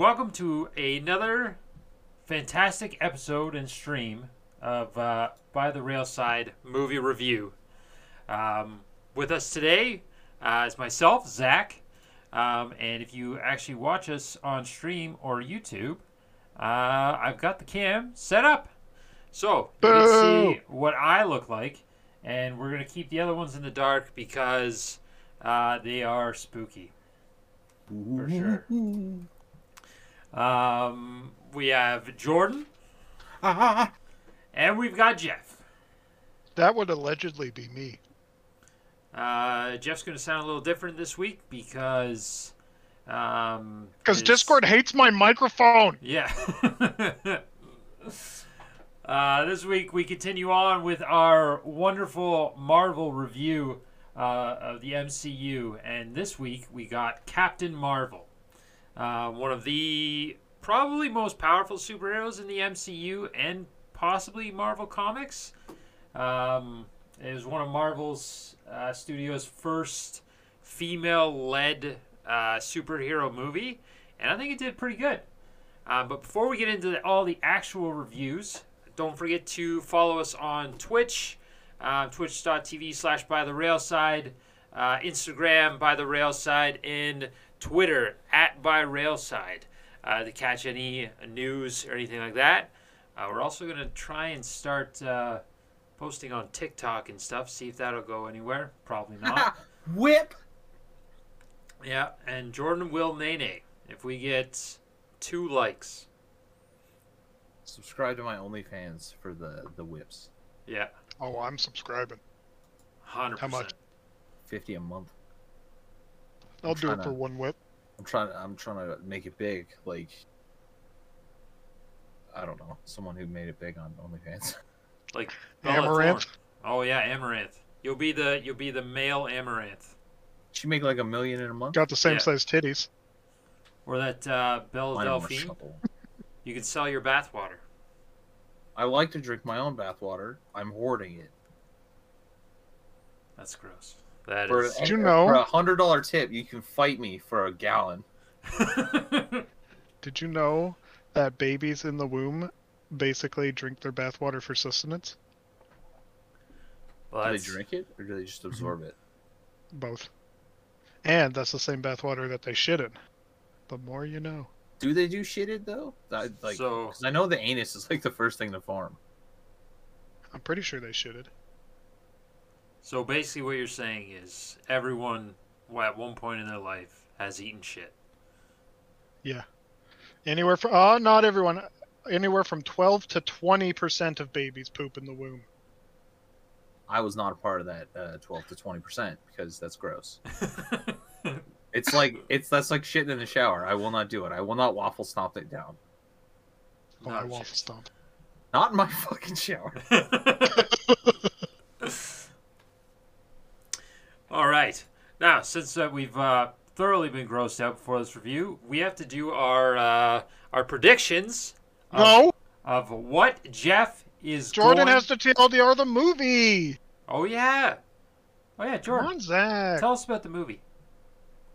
All right, and welcome to another fantastic episode and stream of uh, By the Railside movie review. Um, with us today uh, is myself, Zach, um, and if you actually watch us on stream or YouTube, uh, I've got the cam set up, so you can see what I look like, and we're gonna keep the other ones in the dark because uh, they are spooky for sure. Um, we have Jordan Ah, and we've got Jeff. that would allegedly be me. Uh, Jeff's going to sound a little different this week because. Um, Because his- Discord hates my microphone. Yeah. uh, this week we continue on with our wonderful Marvel review uh, of the MCU, and this week we got Captain Marvel, uh, one of the probably most powerful superheroes in the MCU and possibly Marvel Comics. Um, it was one of Marvel's uh, Studios' first female-led uh, superhero movie, and I think it did pretty good. Uh, but before we get into the, all the actual reviews, don't forget to follow us on Twitch, uh, twitch.tv slash by the railside, uh, Instagram by the railside, and Twitter at by railside uh, to catch any news or anything like that. Uh, we're also going to try and start uh, posting on TikTok and stuff, see if that'll go anywhere. Probably not. Whip. yeah, and Jordan will Nene if we get two likes. Subscribe to my OnlyFans for the the whips. Yeah, Oh, I'm subscribing. 100%. How much? Fifty a month. I'll do it tryna- for one whip. I'm trying. I'm trying to make it big. Like I don't know, someone who made it big on OnlyFans. Like Amouranth. Oh yeah, Amouranth. You'll be the you'll be the male Amouranth, she make like a million in a month. Got the same Yeah. size titties. or that uh, Belle Mine Delphine. You can sell your bathwater. I like to drink my own bathwater. I'm hoarding it. That's gross. That For, is. Did you know- for a hundred dollar tip, you can fight me for a gallon. Did you know that babies in the womb basically drink their bathwater for sustenance? well, Do they drink it or do they just mhm. absorb it? Both. And that's the same bathwater that they shit in. The more you know. Do they do shit shitted though? I, like, So- I know the anus is like the first thing to form. I'm pretty sure they shitted. So basically, what you're saying is everyone, at one point in their life, has eaten shit. Yeah. Anywhere from oh, not everyone. Anywhere from 12 to 20 percent of babies poop in the womb. I was not a part of that uh, 12 to 20 percent because that's gross. It's like it's that's like shitting in the shower. I will not do it. I will not waffle stomp it down. Oh, No I waffle stomp. Not in my fucking shower. All right. Now, since uh, we've uh, thoroughly been grossed out before this review, we have to do our uh, our predictions of, No, of what Jeff is. Jordan going- has to tell the other movie. Oh yeah. Oh yeah, Come Jordan. on, Zach. Tell us about the movie.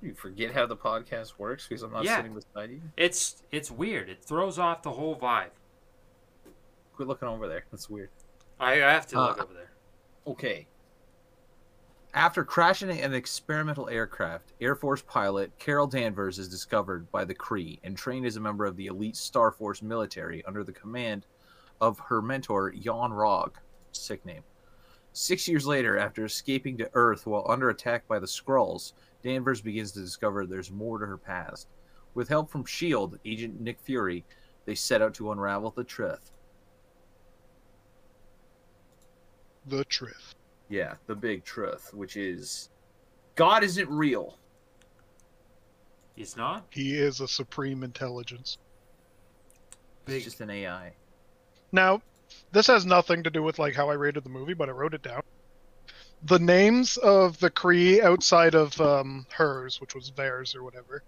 You forget how the podcast works because I'm not Yeah. sitting beside you. It's it's weird. It throws off the whole vibe. Quit looking over there. That's weird. I, I have to look Uh, over there. Okay. After crashing an experimental aircraft, Air Force pilot Carol Danvers is discovered by the Kree and trained as a member of the elite Star Force military under the command of her mentor, Yon-Rogg. Sick name. Six years later, after escaping to Earth while under attack by the Skrulls, Danvers begins to discover there's more to her past. With help from S.H.I.E.L.D., Agent Nick Fury, they set out to unravel the truth. The truth. Yeah, the big truth, which is God isn't real. He's not He is a supreme intelligence. big. It's just an AI. Now, this has nothing to do with like how I rated the movie, but I wrote it down. The names of the Kree outside of um, hers, which was theirs or whatever,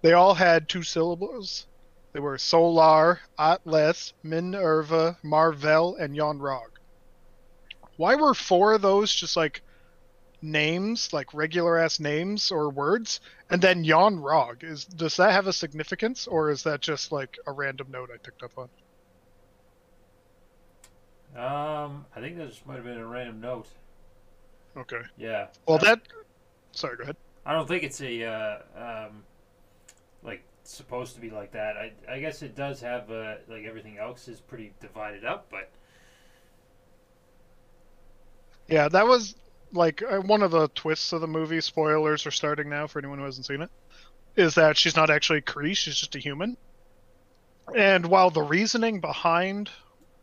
they all had two syllables. They were Solar, Atlas, Minerva, Marvel, and Yon-Rogg. Why were four of those just like names, like regular ass names or words, and then Yon-Rogg. Is does that have a significance, or is that just like a random note I picked up on? Um, I think that just might have been a random note. Okay. Yeah. Well, that. Sorry, go ahead. I don't think it's a uh, um, like supposed to be like that. I I guess it does have uh, like everything else is pretty divided up, but Yeah, that was like uh, one of the twists of the movie. Spoilers are starting now for anyone who hasn't seen it. Is that she's not actually Kree? She's just a human. And while the reasoning behind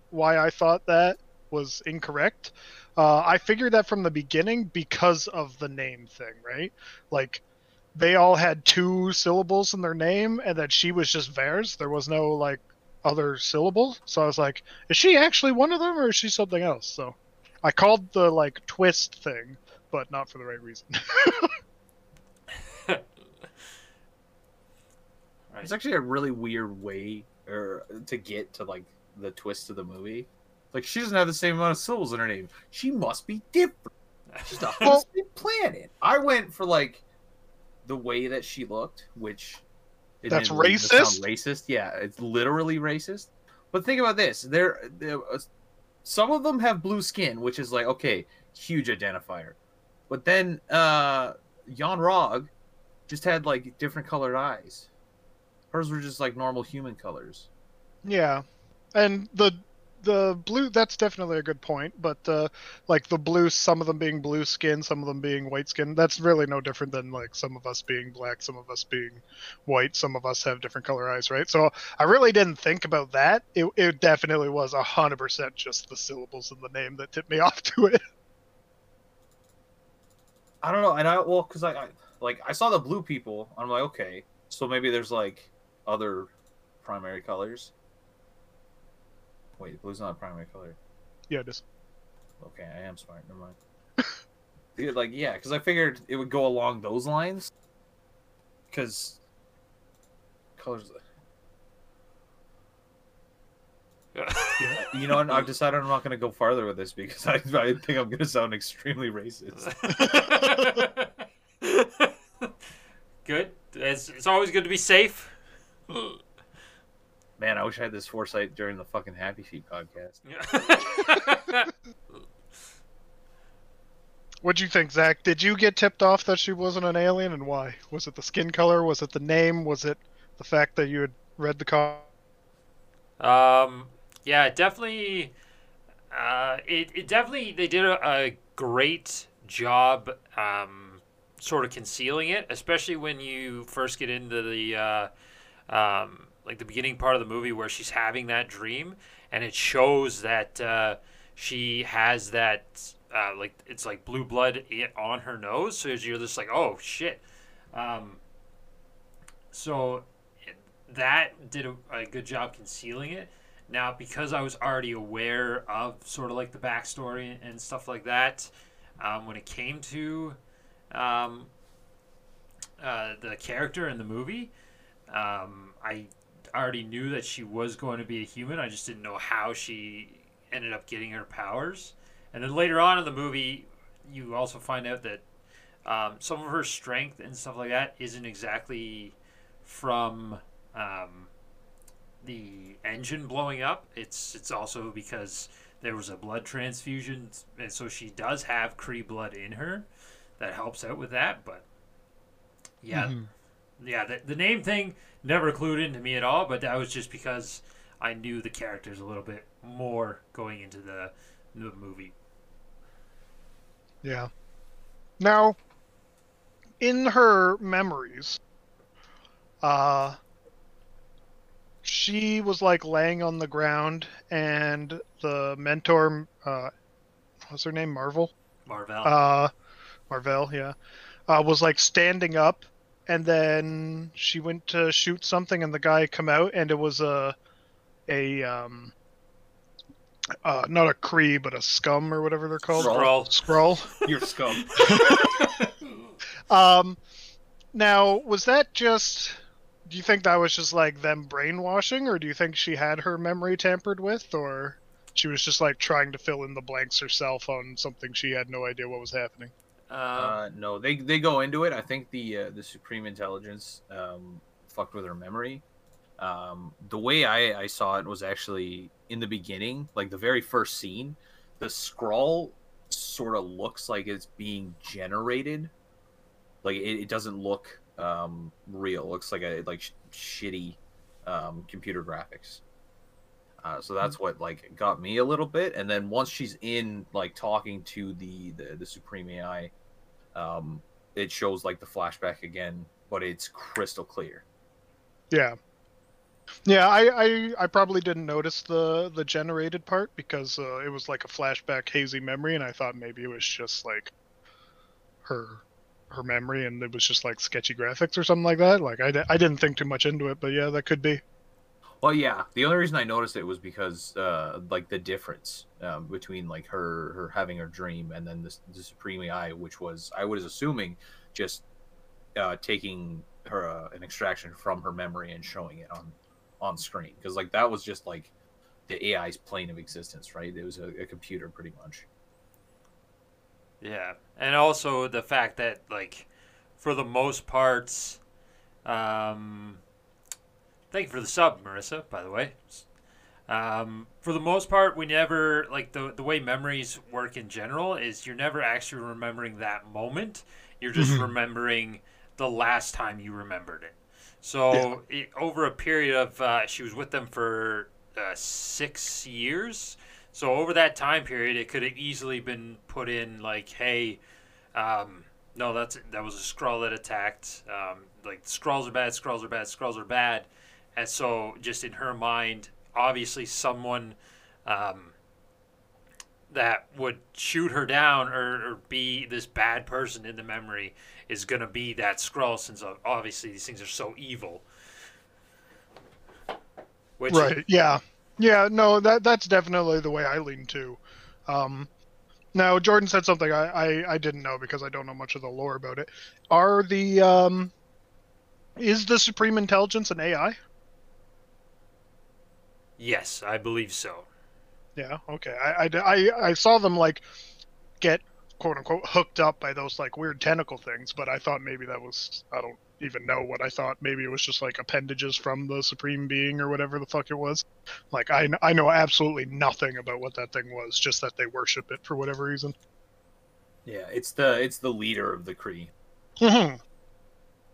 why I thought that was incorrect, uh, I figured that from the beginning because of the name thing, right? Like they all had two syllables in their name, and that she was just Vers. There was no like other syllable. So I was like, is she actually one of them, or is she something else? So. I called the like twist thing, but not for the right reason. It's actually a really weird way or to get to like the twist of the movie. Like she doesn't have the same amount of syllables in her name. She must be different. She's a husband planet. I went for like the way that she looked, which That's didn't really sound racist? Racist, yeah, it's literally racist. But think about this: there, there some of them have blue skin, which is like okay, huge identifier. But then uh Yon-Rogg just had like different colored eyes. Hers were just like normal human colors. yeah, and the the blue that's definitely a good point. But uh, like the blue, some of them being blue skin, some of them being white skin. That's really no different than like some of us being black, some of us being white, some of us have different color eyes, right? So I really didn't think about that. It it definitely was a hundred percent just the syllables in the name that tipped me off to it. I don't know, and I well, cause I, I like I saw the blue people. I'm like, okay, so maybe there's like other primary colors. Wait, blue's not a primary color. Yeah, just Okay, I am smart. Never mind. Dude, like yeah, because I figured it would go along those lines. Because colors. Yeah. You know. I've decided I'm not going to go farther with this because I, I think I'm going to sound extremely racist. good. It's, it's always good to be safe. Man, I wish I had this foresight during the fucking Happy Feet podcast. What'd you think, Zach? Did you get tipped off that she wasn't an alien, and why? Was it the skin color? Was it the name? Was it the fact that you had read the comic? Um, yeah, definitely. Uh, it, it definitely they did a, a great job, um, sort of concealing it, especially when you first get into the, uh, um, like the beginning part of the movie where she's having that dream, and it shows that uh, she has that, uh, like it's like blue blood on her nose, so you're just like, oh shit. Um, so that did a, a good job concealing it. Now, because I was already aware of sort of like the backstory and stuff like that, um, when it came to um, uh, the character in the movie, um, I already knew that she was going to be a human. I just didn't know how she ended up getting her powers. And then later on in the movie, you also find out that um, some of her strength and stuff like that isn't exactly from um, the engine blowing up. It's it's also because there was a blood transfusion, and so she does have Kree blood in her. That helps out with that, but yeah, Mhm. yeah. The, the name thing never clued into me at all, but that was just because I knew the characters a little bit more going into the the movie. Yeah. Now, in her memories, uh, she was like laying on the ground, and the mentor, uh, what's her name, Marvel? Marvel. Uh, Marvel, yeah, uh, was like standing up, and then she went to shoot something, and the guy come out, and it was a, a um, uh, not a Kree, but a scum or whatever they're called. Skrull. Scroll. You're scum. Um, now was that just? Do you think that was just like them brainwashing, or do you think she had her memory tampered with, or she was just like trying to fill in the blanks herself on something she had no idea what was happening? Um, Uh, no, they they go into it. I think the uh, the supreme intelligence um, fucked with her memory. Um, the way I, I saw it was actually in the beginning, like the very first scene, the Skrull sort of looks like it's being generated. Like it, it doesn't look um, real. It looks like a like sh- shitty um, computer graphics. Uh, so that's what like got me a little bit. And then once she's in like talking to the the, the supreme AI, um, it shows like the flashback again, but it's crystal clear. Yeah. Yeah, I, I I probably didn't notice the the generated part because uh, it was like a flashback hazy memory, and I thought maybe it was just like her her memory, and it was just like sketchy graphics or something like that. Like I, I didn't think too much into it, but yeah, that could be. Well, yeah. The only reason I noticed it was because, uh, like the difference um, between like her her having her dream and then the, the Supreme AI, which was I was assuming just uh, taking her uh, an extraction from her memory and showing it on on screen because like that was just like the AI's plane of existence, right? It was a, a computer pretty much. Yeah, and also the fact that like, for the most parts, um, thank you for the sub, Marissa. By the way, um, for the most part, we never like the the way memories work in general is you're never actually remembering that moment. You're just Mhm. remembering the last time you remembered it. So it, over a period of uh, she was with them for uh, six years. So over that time period, it could have easily been put in like, hey, um, no, that's that was a Skrull that attacked. Um, like Skrulls are bad, Skrulls are bad, Skrulls are bad, and so just in her mind, obviously someone um, that would shoot her down or, or be this bad person in the memory is gonna be that Skrull, since uh, obviously these things are so evil. Which Right. Yeah. Yeah. No, that that's definitely the way I lean too. Um, now Jordan said something I, I I didn't know because I don't know much of the lore about it. Are the um, is the supreme intelligence an AI? Yes, I believe so. Yeah. Okay. I, I, I, I saw them like get quote unquote hooked up by those like weird tentacle things, but I thought maybe that was I don't even know what I thought. Maybe it was just like appendages from the supreme being or whatever the fuck it was. Like I I know absolutely nothing about what that thing was. Just that they worship it for whatever reason. Yeah, it's the it's the leader of the Kree. Mhm.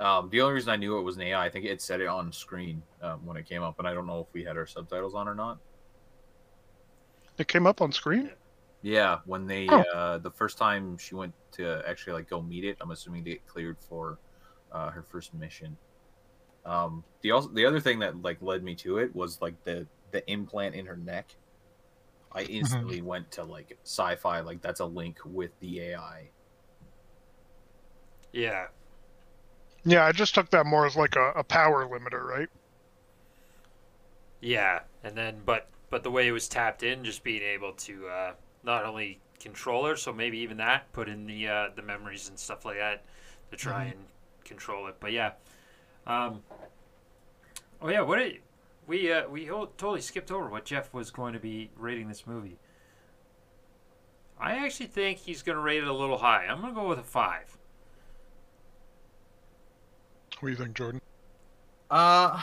Um, the only reason I knew it was an AI, I think it said it on screen um, when it came up, and I don't know if we had our subtitles on or not. it came up on screen. Yeah, when they Oh. uh, the first time she went to actually like go meet it, I'm assuming to get cleared for uh, her first mission. Um, the also the other thing that like led me to it was like the the implant in her neck. I instantly went to like sci-fi, like that's a link with the AI. Yeah, Yeah, I just took that more as like a, a power limiter, right? yeah, and then but but the way it was tapped in, just being able to uh, not only control her, so maybe even that, put in the uh, the memories and stuff like that to try and control it. But yeah, um, oh yeah, what did we uh, we totally skipped over what Jeff was going to be rating this movie. I actually think he's going to rate it a little high. I'm going to go with a five. What do you think, Jordan? Uh,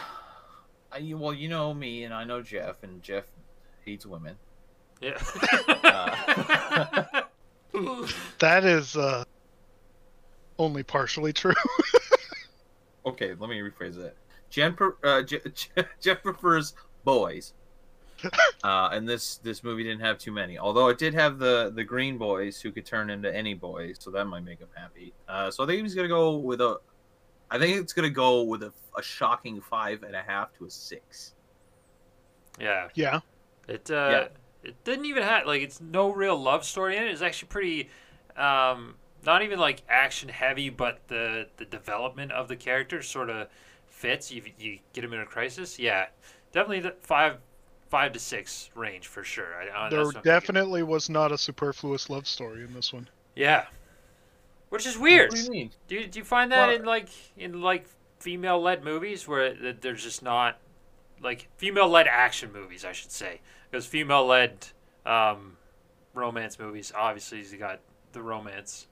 I, well, you know me, and I know Jeff, and Jeff hates women. Yeah. That is uh, only partially true. Okay, let me rephrase that. Jen, pre- uh, Je- Je- Jeff prefers boys, uh, and this this movie didn't have too many. Although it did have the the green boys who could turn into any boys, so that might make him happy. Uh, so I think he's gonna go with a. I think it's gonna go with a, a shocking five and a half to a six. yeah. yeah. It uh, it didn't even have like it's no real love story in it. It's actually pretty, um, not even like action heavy, but the the development of the character sort of fits. You you get him in a crisis, yeah, definitely the five five to six range for sure. I, I, There that's what I'm thinking. definitely was not a superfluous love story in this one. yeah, which is weird. What do you mean? Do you, do you find that Well- in like in like female led movies where there's just not like female led action movies, I should say, because female led um, romance movies obviously you got the romance.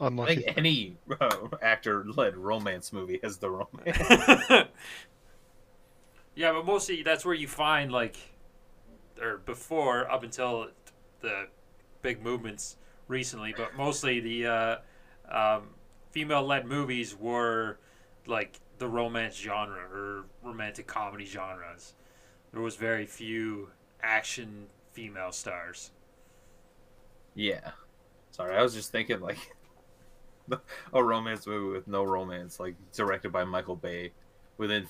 I think any uh, actor-led romance movie has the romance. yeah, but mostly that's where you find like, or before up until the big movements recently, but mostly the uh, um, female-led movies were like the romance genre or romantic comedy genres. There was very few action female stars. yeah. Sorry, I was just thinking like a romance movie with no romance, like directed by Michael Bay, within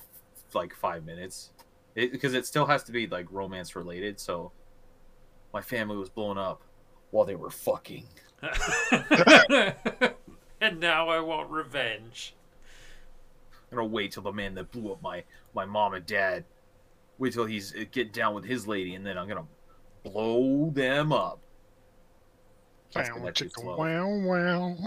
like five minutes, because it, still has to be like romance related. So, my family was blown up while they were fucking. and now I want revenge. I'm gonna wait till the man that blew up my my mom and dad. Wait till he's uh, get down with his lady, and then I'm gonna blow them up. Can't spell Wow, that shit chicka, slow. wow, wow.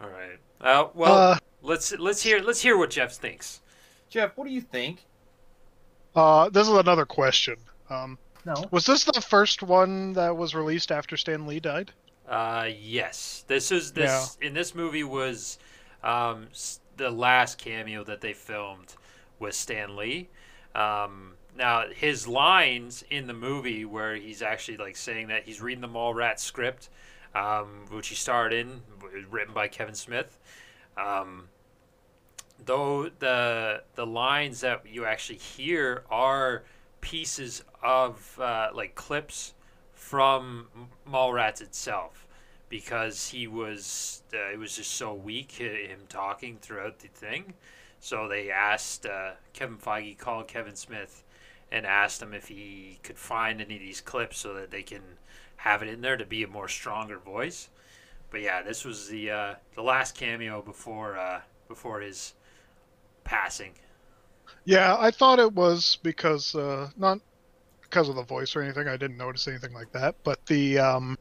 All right. Uh, well, Uh, let's let's hear let's hear what Jeff thinks. Jeff, what do you think? uh, this is another question. Um, No. was this the first one that was released after Stan Lee died? Uh, yes, this is this in this movie was um, the last cameo that they filmed with Stan Lee. Um, now his lines in the movie where he's actually like saying that he's reading the Mallrats script, um, which he starred in, written by Kevin Smith. Um, though the the lines that you actually hear are pieces of uh, like clips from Mallrats itself because he was uh, it was just so weak him talking throughout the thing. So they asked uh, Kevin Feige called Kevin Smith and asked him if he could find any of these clips so that they can have it in there to be a more stronger voice. But yeah, this was the uh, the last cameo before uh, before his passing. Yeah, I thought it was because uh, not because of the voice or anything. I didn't notice anything like that, but the um,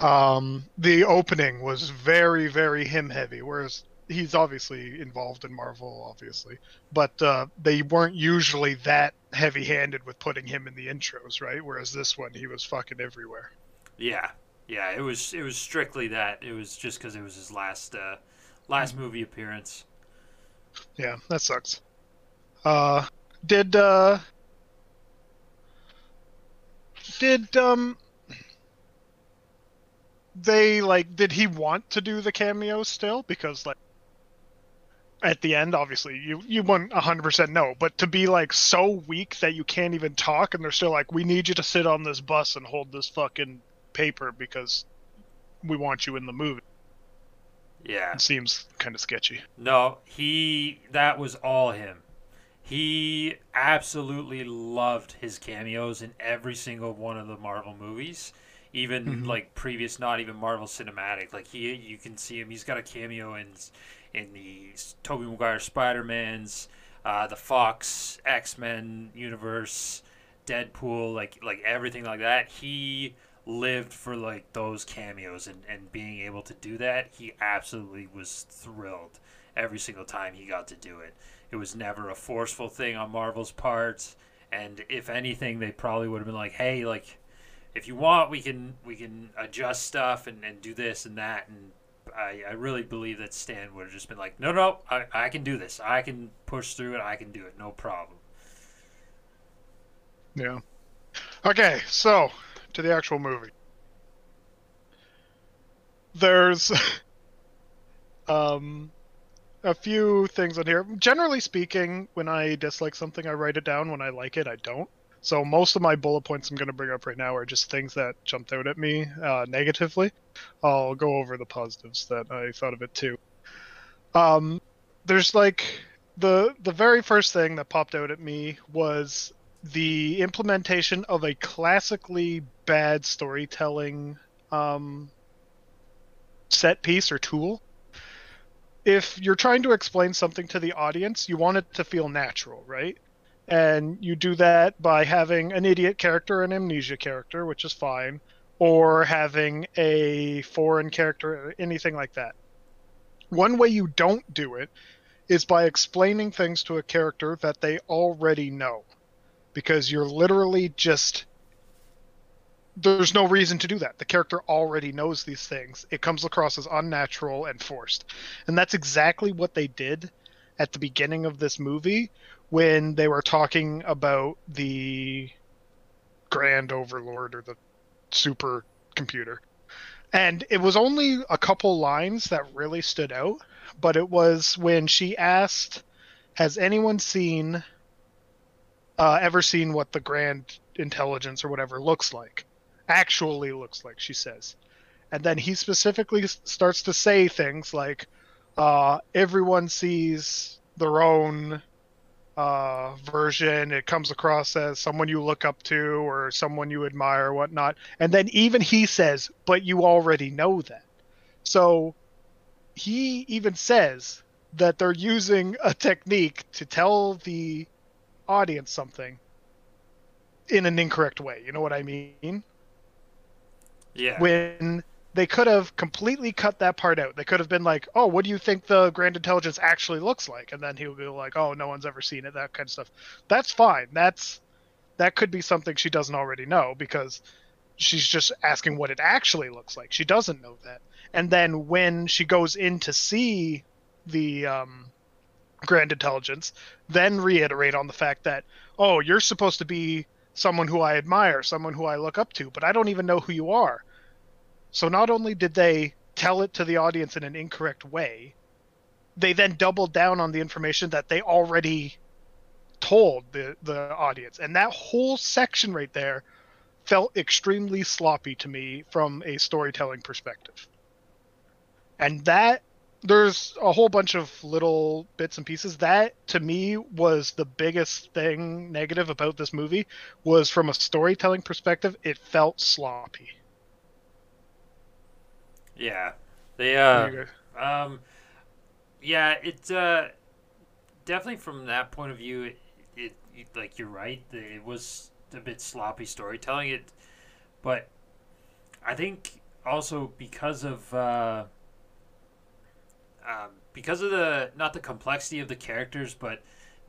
um, the opening was very, very him heavy. Whereas he's obviously involved in Marvel, obviously, but uh, they weren't usually that heavy handed with putting him in the intros, right? Whereas this one, he was fucking everywhere. Yeah, yeah, it was it was strictly that. It was just because it was his last uh, last Mm-hmm. movie appearance. Yeah, that sucks. Uh, did uh, did um, they like? Did he want to do the cameo still? Because like, at the end, obviously, you you wouldn't hundred percent know. But to be like so weak that you can't even talk, and they're still like, "We need you to sit on this bus and hold this fucking paper because we want you in the movie." Yeah. It seems kind of sketchy. No, he that was all him. He absolutely loved his cameos in every single one of the Marvel movies, even Mhm. like previous not even Marvel cinematic. Like he you can see him, he's got a cameo in in the Tobey Maguire Spider-Mans, uh, the Fox X-Men universe, Deadpool, like like everything like that. He lived for like those cameos and, and being able to do that he absolutely was thrilled every single time he got to do it. It was never a forceful thing on marvel's part and if anything they probably would have been like hey like if you want we can we can adjust stuff and, and do this and that and I, I really believe that stan would have just been like no no I, I can do this. I can push through it. I can do it. No problem. Yeah. Okay, so to the actual movie. There's um a few things in here. Generally speaking, when I dislike something, I write it down. When I like it, I don't. So most of my bullet points I'm going to bring up right now are just things that jumped out at me uh, negatively. I'll go over the positives that I thought of it too. Um, there's like the the very first thing that popped out at me was the implementation of a classically bad storytelling um, set piece or tool. If you're trying to explain something to the audience, you want it to feel natural, right? And you do that by having an idiot character, an amnesia character, which is fine, or having a foreign character, anything like that. One way you don't do it is by explaining things to a character that they already know because you're literally just there's no reason to do that. The character already knows these things. It comes across as unnatural and forced. And that's exactly what they did at the beginning of this movie when they were talking about the grand overlord or the super computer. And it was only a couple lines that really stood out, but it was when she asked, Has anyone seen, uh, ever seen what the grand intelligence or whatever looks like? Actually looks like, she says. And then he specifically starts to say things like, uh, Everyone sees their own uh, version. It comes across as someone you look up to or someone you admire or whatnot. And then even he says, but you already know that. So he even says that they're using a technique to tell the audience something in an incorrect way. You know what I mean? Yeah. when they could have completely cut that part out. They could have been like, "Oh, what do you think the Grand Intelligence actually looks like?" And then he would be like, "Oh, no one's ever seen it." That kind of stuff. That's fine. That's that could be something she doesn't already know because she's just asking what it actually looks like. She doesn't know that. And then when she goes in to see the um, Grand Intelligence, then reiterate on the fact that, "Oh, you're supposed to be." Someone who I admire, someone who I look up to, but I don't even know who you are. So not only did they tell it to the audience in an incorrect way, they then doubled down on the information that they already told the the audience. And that whole section right there felt extremely sloppy to me from a storytelling perspective. And that there's a whole bunch of little bits and pieces that to me was the biggest thing negative about this movie was from a storytelling perspective it felt sloppy Yeah. They uh um yeah, it uh definitely from that point of view it, it, it like you're right, it was a bit sloppy storytelling it but I think also because of uh um, because of the not the complexity of the characters, but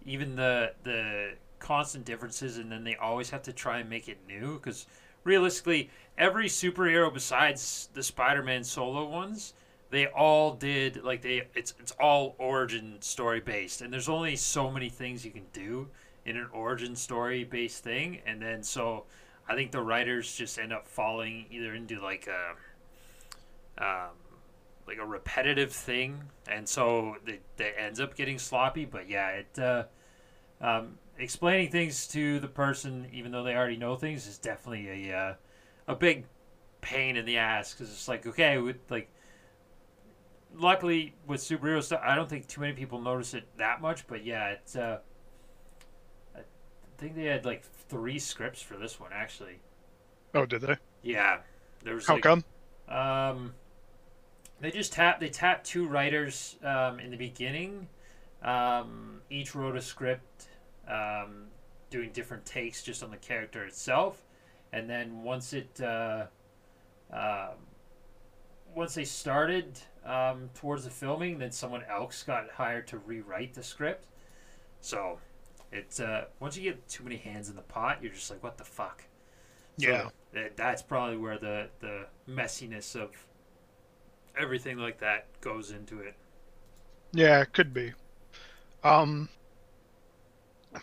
even the the constant differences, and then they always have to try and make it new. Because realistically, every superhero besides the Spider-Man solo ones, they all did like they it's it's all origin story based, and there's only so many things you can do in an origin story based thing, and then so I think the writers just end up falling either into like a um, like a repetitive thing, and so it, it ends up getting sloppy. But yeah, it uh, um, explaining things to the person, even though they already know things, is definitely a uh, a big pain in the ass because it's like okay, with like. Luckily, with superhero stuff, I don't think too many people notice it that much. But yeah, it's. Uh, I think they had like three scripts for this one actually. oh did they Yeah, there was how like, come um, they just tap. They tapped two writers um, in the beginning. Um, each wrote a script, um, doing different takes just on the character itself, and then once it, uh, um once they started um, towards the filming, then someone else got hired to rewrite the script. So, it's uh, once you get too many hands in the pot, you're just like, what the fuck. So Yeah. that's probably where the the messiness of everything like that goes into it. Yeah, it could be. Um,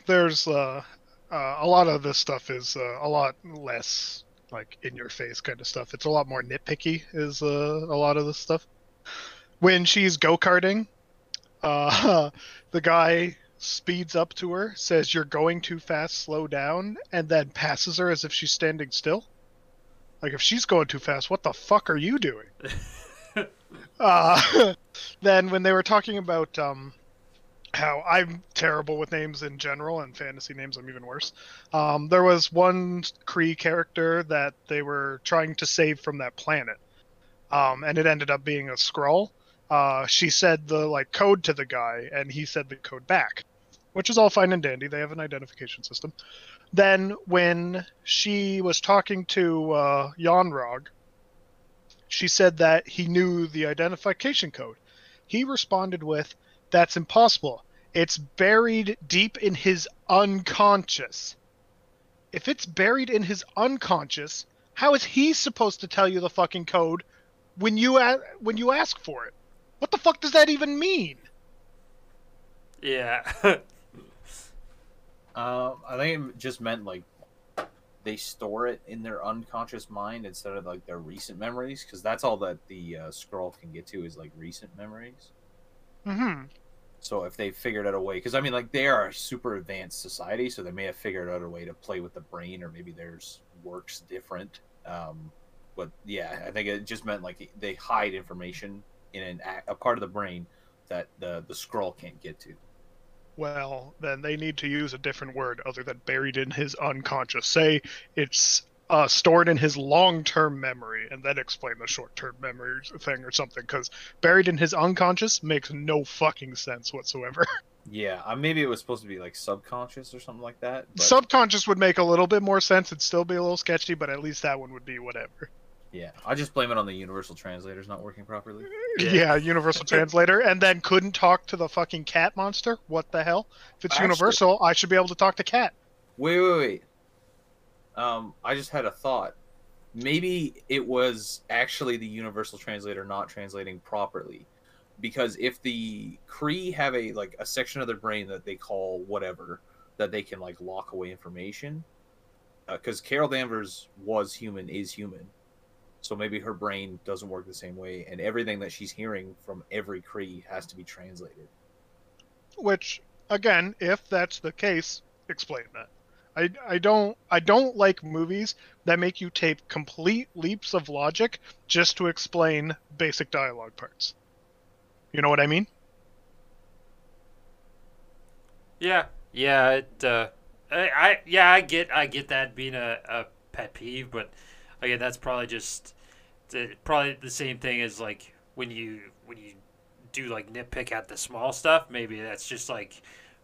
there's uh, uh, a lot of this stuff is uh, a lot less like in your face kind of stuff. It's a lot more nitpicky. Is uh, a lot of this stuff. When she's go karting, uh, the guy speeds up to her, says "You're going too fast, slow down," and then passes her as if she's standing still. Like if she's going too fast, what the fuck are you doing? uh, then when they were talking about um, how I'm terrible with names in general and fantasy names, I'm even worse. Um, there was one Kree character that they were trying to save from that planet, um, and it ended up being a Skrull. Uh, she said the like code to the guy, and he said the code back, which is all fine and dandy. They have an identification system. Then when she was talking to uh, Yon-Rogg, she said that he knew the identification code. He responded with, That's impossible. It's buried deep in his unconscious. If it's buried in his unconscious, how is he supposed to tell you the fucking code when you a- when you ask for it? What the fuck does that even mean? Yeah. Um, I think it just meant like they store it in their unconscious mind instead of like their recent memories, because that's all that the uh, Skrull can get to is like recent memories. hmm So if they figured out a way, because I mean, like they are a super advanced society, so they may have figured out a way to play with the brain, or maybe theirs works different. Um, but yeah, I think it just meant like they hide information in an a, a part of the brain that the the Skrull can't get to. Well, then they need to use a different word other than buried in his unconscious. Say it's uh, stored in his long-term memory, and then explain the short-term memory thing or something. Because buried in his unconscious makes no fucking sense whatsoever. Yeah, uh, maybe it was supposed to be like subconscious or something like that. But Subconscious would make a little bit more sense. It'd still be a little sketchy, but at least that one would be whatever. Yeah, I just blame it on the universal translators not working properly. Yeah. Yeah, Universal Translator, and then couldn't talk to the fucking cat monster. What the hell? If it's Actually- Universal, I should be able to talk to cat. Wait, wait, wait. Um, I just had a thought. Maybe it was actually the universal translator not translating properly, because if the Kree have a like a section of their brain that they call whatever that they can like lock away information, because Carol Danvers was human, is human, so maybe her brain doesn't work the same way, and everything that she's hearing from every Kree has to be translated. Which, again, if that's the case, explain that. I, I don't I don't like movies that make you take complete leaps of logic just to explain basic dialogue parts. You know what I mean? Yeah, yeah, it. Uh, I, I, yeah, I get, I get that being a, a pet peeve, but again, that's probably just, probably the same thing as like when you when you do like nitpick at the small stuff. Maybe that's just like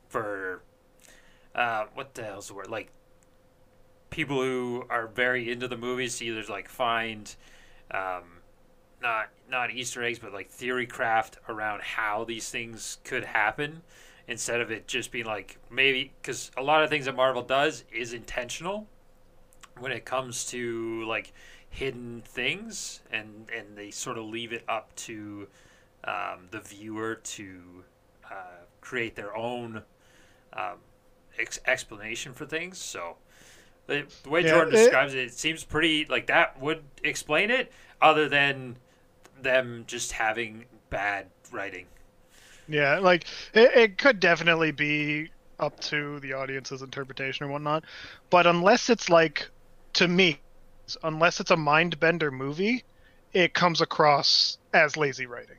for, uh, what the hell's the word? Like people who are very into the movies to either like find, um, not not Easter eggs, but like theory craft around how these things could happen instead of it just being like maybe because a lot of things that Marvel does is intentional when it comes to like hidden things and and they sort of leave it up to um, the viewer to uh, create their own um, ex- explanation for things. So the, the way Yeah, Jordan it- describes it, it seems pretty like that would explain it other than them just having bad writing. Yeah, like it, it could definitely be up to the audience's interpretation or whatnot, but unless it's like, to me, unless it's a mind bender movie, it comes across as lazy writing.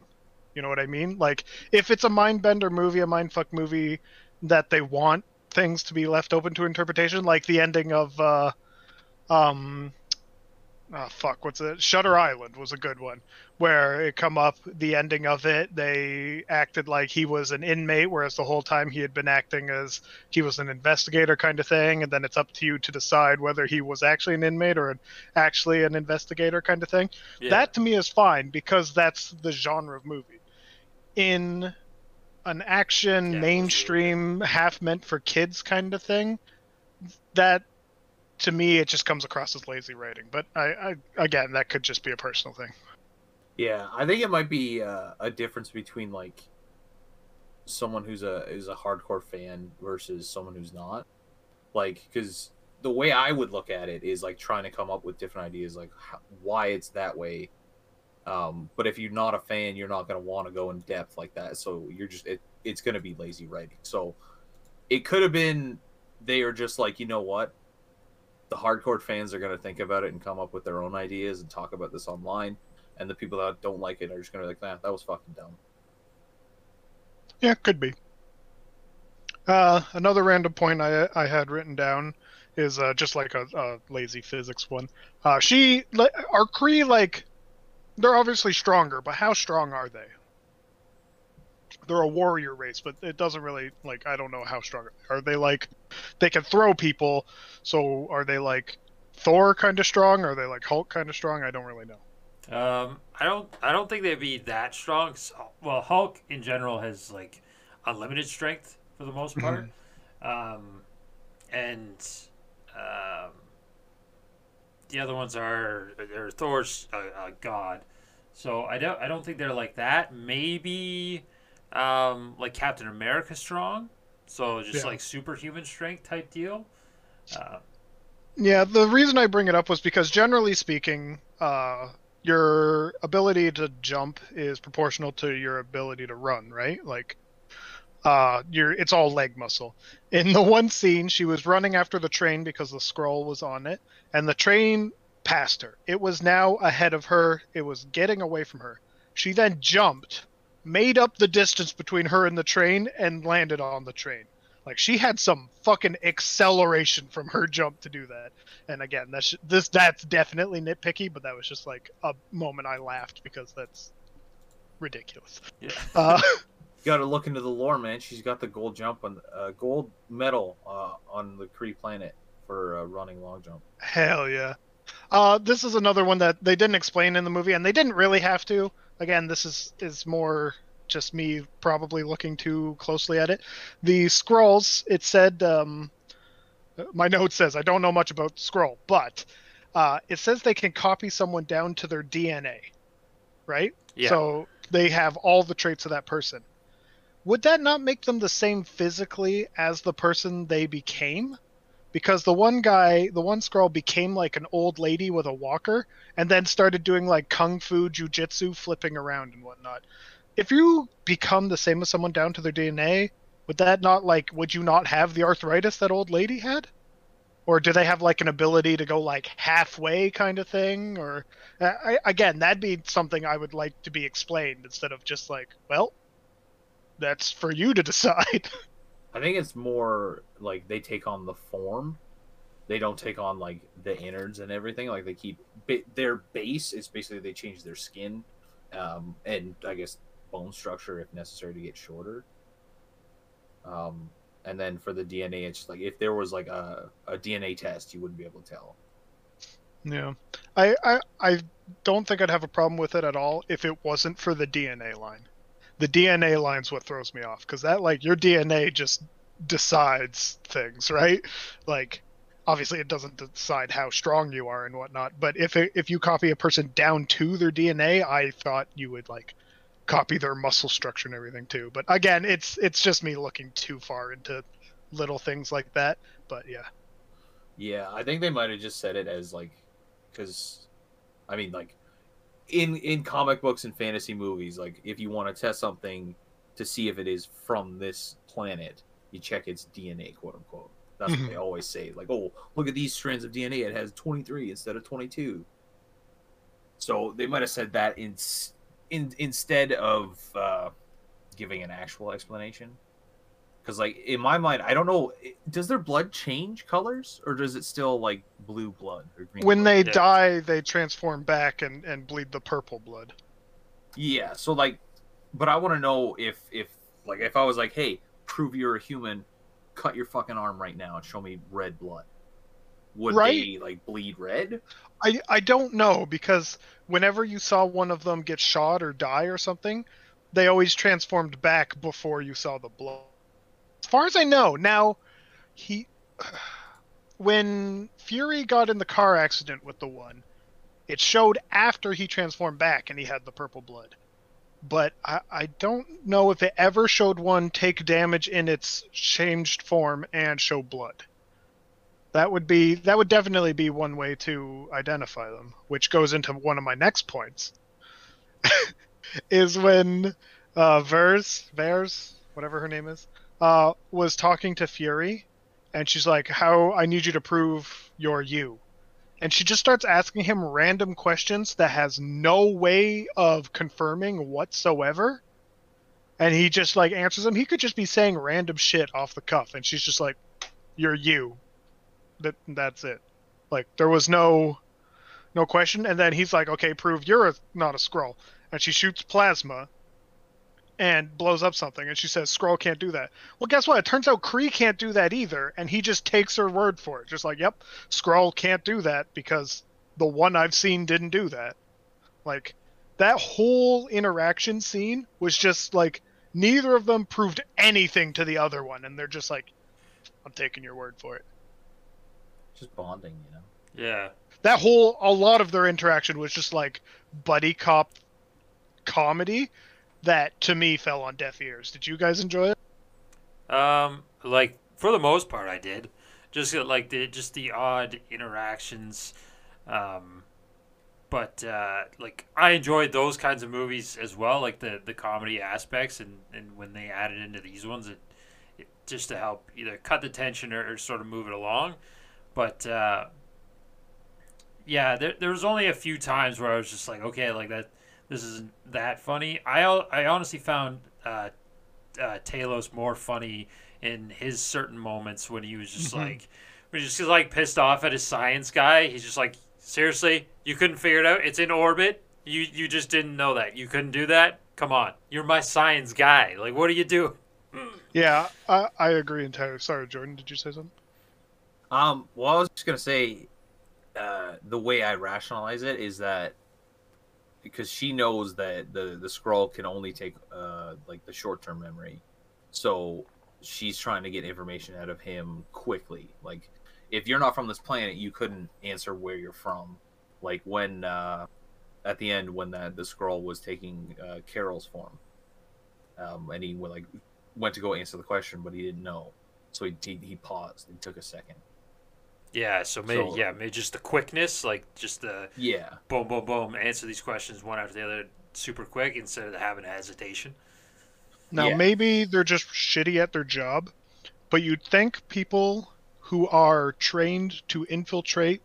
You know what I mean? Like if it's a mind bender movie, a mindfuck movie that they want things to be left open to interpretation, like the ending of uh um oh fuck, what's it? Shutter Island was a good one where it come up the ending of it they acted like he was an inmate whereas the whole time he had been acting as he was an investigator kind of thing and then it's up to you to decide whether he was actually an inmate or an, actually an investigator kind of thing yeah. that to me is fine because that's the genre of movie in an action Yeah, mainstream half meant for kids kind of thing that to me it just comes across as lazy writing but I, I again that could just be a personal thing Yeah, I think it might be uh, a difference between like someone who's a is a hardcore fan versus someone who's not. Like, because the way I would look at it is like trying to come up with different ideas, like how, why it's that way. Um, but if you're not a fan, you're not going to want to go in depth like that. So you're just it, it's going to be lazy writing. So it could have been they are just like, you know what, the hardcore fans are going to think about it and come up with their own ideas and talk about this online and the people that don't like it are just gonna be like, nah, that was fucking dumb. Yeah, could be. Uh, another random point I I had written down is uh, just like a, a lazy physics one. Uh, she are Kree like they're obviously stronger, but how strong are they? They're a warrior race, but it doesn't really like I don't know how strong are they. Like they can throw people, so are they like Thor kind of strong? Are they like Hulk kind of strong? I don't really know. Um, I don't. I don't think they'd be that strong. Well, Hulk in general has like unlimited strength for the most part, um, and um, the other ones are they're Thor's a, a god. So I don't I don't think they're like that. Maybe um, like Captain America strong. So just Yeah. like superhuman strength type deal. Uh, Yeah, the reason I bring it up was because generally speaking, uh, your ability to jump is proportional to your ability to run, right? Like, uh, your it's all leg muscle. In the one scene, she was running after the train because the Skrull was on it, and the train passed her. It was now ahead of her. It was getting away from her. She then jumped, made up the distance between her and the train, and landed on the train. Like she had some fucking acceleration from her jump to do that. And again, that's this that's definitely nitpicky, but that was just like a moment I laughed because that's ridiculous. yeah. Uh, You got to look into the lore, man. She's got the gold jump on uh, gold medal uh, on the Kree planet for uh, running long jump. hell yeah. Uh, this is another one that they didn't explain in the movie, and they didn't really have to. Again, this is is more just me probably looking too closely at it. The Skrulls, it said, um, my note says I don't know much about Skrull, but uh, it says they can copy someone down to their DNA, right? Yeah. So they have all the traits of that person. Would that not make them the same physically as the person they became? Because the one guy, the one Skrull became like an old lady with a walker and then started doing like kung fu jujitsu, flipping around and whatnot. If you become the same as someone down to their DNA, would that not like would you not have the arthritis that old lady had? Or do they have like an ability to go like halfway kind of thing? Or I, again, that'd be something I would like to be explained instead of just like, well, that's for you to decide. I think it's more like they take on the form. They don't take on like the innards and everything. Like they keep their base is basically they change their skin, um, and I guess bone structure if necessary to get shorter. Um, and then for the DNA, it's just like if there was like a, a DNA test, you wouldn't be able to tell. Yeah, I, I I don't think I'd have a problem with it at all if it wasn't for the DNA line. The DNA line's what throws me off because that like your DNA just decides things, right? Like obviously it doesn't decide how strong you are and whatnot, but if it, if you copy a person down to their DNA, I thought you would like copy their muscle structure and everything too. But again, it's it's just me looking too far into little things like that. But yeah. Yeah, I think they might have just said it as like, because, I mean, like, in in comic books and fantasy movies, like if you want to test something to see if it is from this planet, you check its DNA, quote unquote. That's what they always say. Like, oh, look at these strands of DNA; it has twenty three instead of twenty two. So they might have said that in, in instead of uh, giving an actual explanation. Because, like, in my mind, I don't know. Does their blood change colors, or does it still like blue blood or green? when blood? they Yeah. die, they transform back and, and bleed the purple blood. Yeah, so like, but I want to know if if like if I was like, hey, prove you're a human, cut your fucking arm right now and show me red blood. Would Right. they like bleed red? I, I don't know because whenever you saw one of them get shot or die or something, they always transformed back before you saw the blood. As far as I know, now he when Fury got in the car accident with the one, it showed after he transformed back and he had the purple blood. But I, I don't know if it ever showed one take damage in its changed form and show blood. That would be that would definitely be one way to identify them, which goes into one of my next points. is when uh Vers Vers, whatever her name is, uh was talking to Fury and she's like, How I need you to prove you're you. And she just starts asking him random questions that has no way of confirming whatsoever. And he just like answers them. He could just be saying random shit off the cuff, and she's just like, You're you that that's it. Like there was no no question. And then he's like, okay, prove you're a, not a Skrull. And she shoots plasma and blows up something. And she says, Skrull can't do that. Well, guess what? It turns out Kree can't do that either. And he just takes her word for it. Just like, yep, Skrull can't do that because the one I've seen didn't do that. Like that whole interaction scene was just like neither of them proved anything to the other one. And they're just like, I'm taking your word for it. Just bonding, you know. Yeah. That whole a lot of their interaction was just like buddy cop comedy that to me fell on deaf ears. Did you guys enjoy it? Um, like for the most part, I did. Just uh, like the just the odd interactions, um, but uh, like I enjoyed those kinds of movies as well, like the the comedy aspects, and and when they added into these ones, it, it just to help either cut the tension or, or sort of move it along. But uh, yeah, there there was only a few times where I was just like, okay, like that, this isn't that funny. I I honestly found uh, uh, Talos more funny in his certain moments when he was just Mhm. like, when he just like pissed off at his science guy. He's just like, seriously, you couldn't figure it out. It's in orbit. You you just didn't know that. You couldn't do that. Come on, you're my science guy. Like, what do you do? Yeah, I, I agree entirely. Sorry, Jordan, did you say something? Um, well, I was just gonna say, uh, the way I rationalize it is that because she knows that the the Skrull can only take uh like the short term memory, so she's trying to get information out of him quickly. Like, if you're not from this planet, you couldn't answer where you're from. Like when uh, at the end when the the Skrull was taking uh, Carol's form, um, and he went, like went to go answer the question, but he didn't know, so he he, he paused and took a second. Yeah, so maybe So- yeah, maybe just the quickness, like just the Yeah, boom, boom, boom, answer these questions one after the other, super quick instead of having hesitation. Now, Yeah. maybe they're just shitty at their job, but you'd think people who are trained to infiltrate,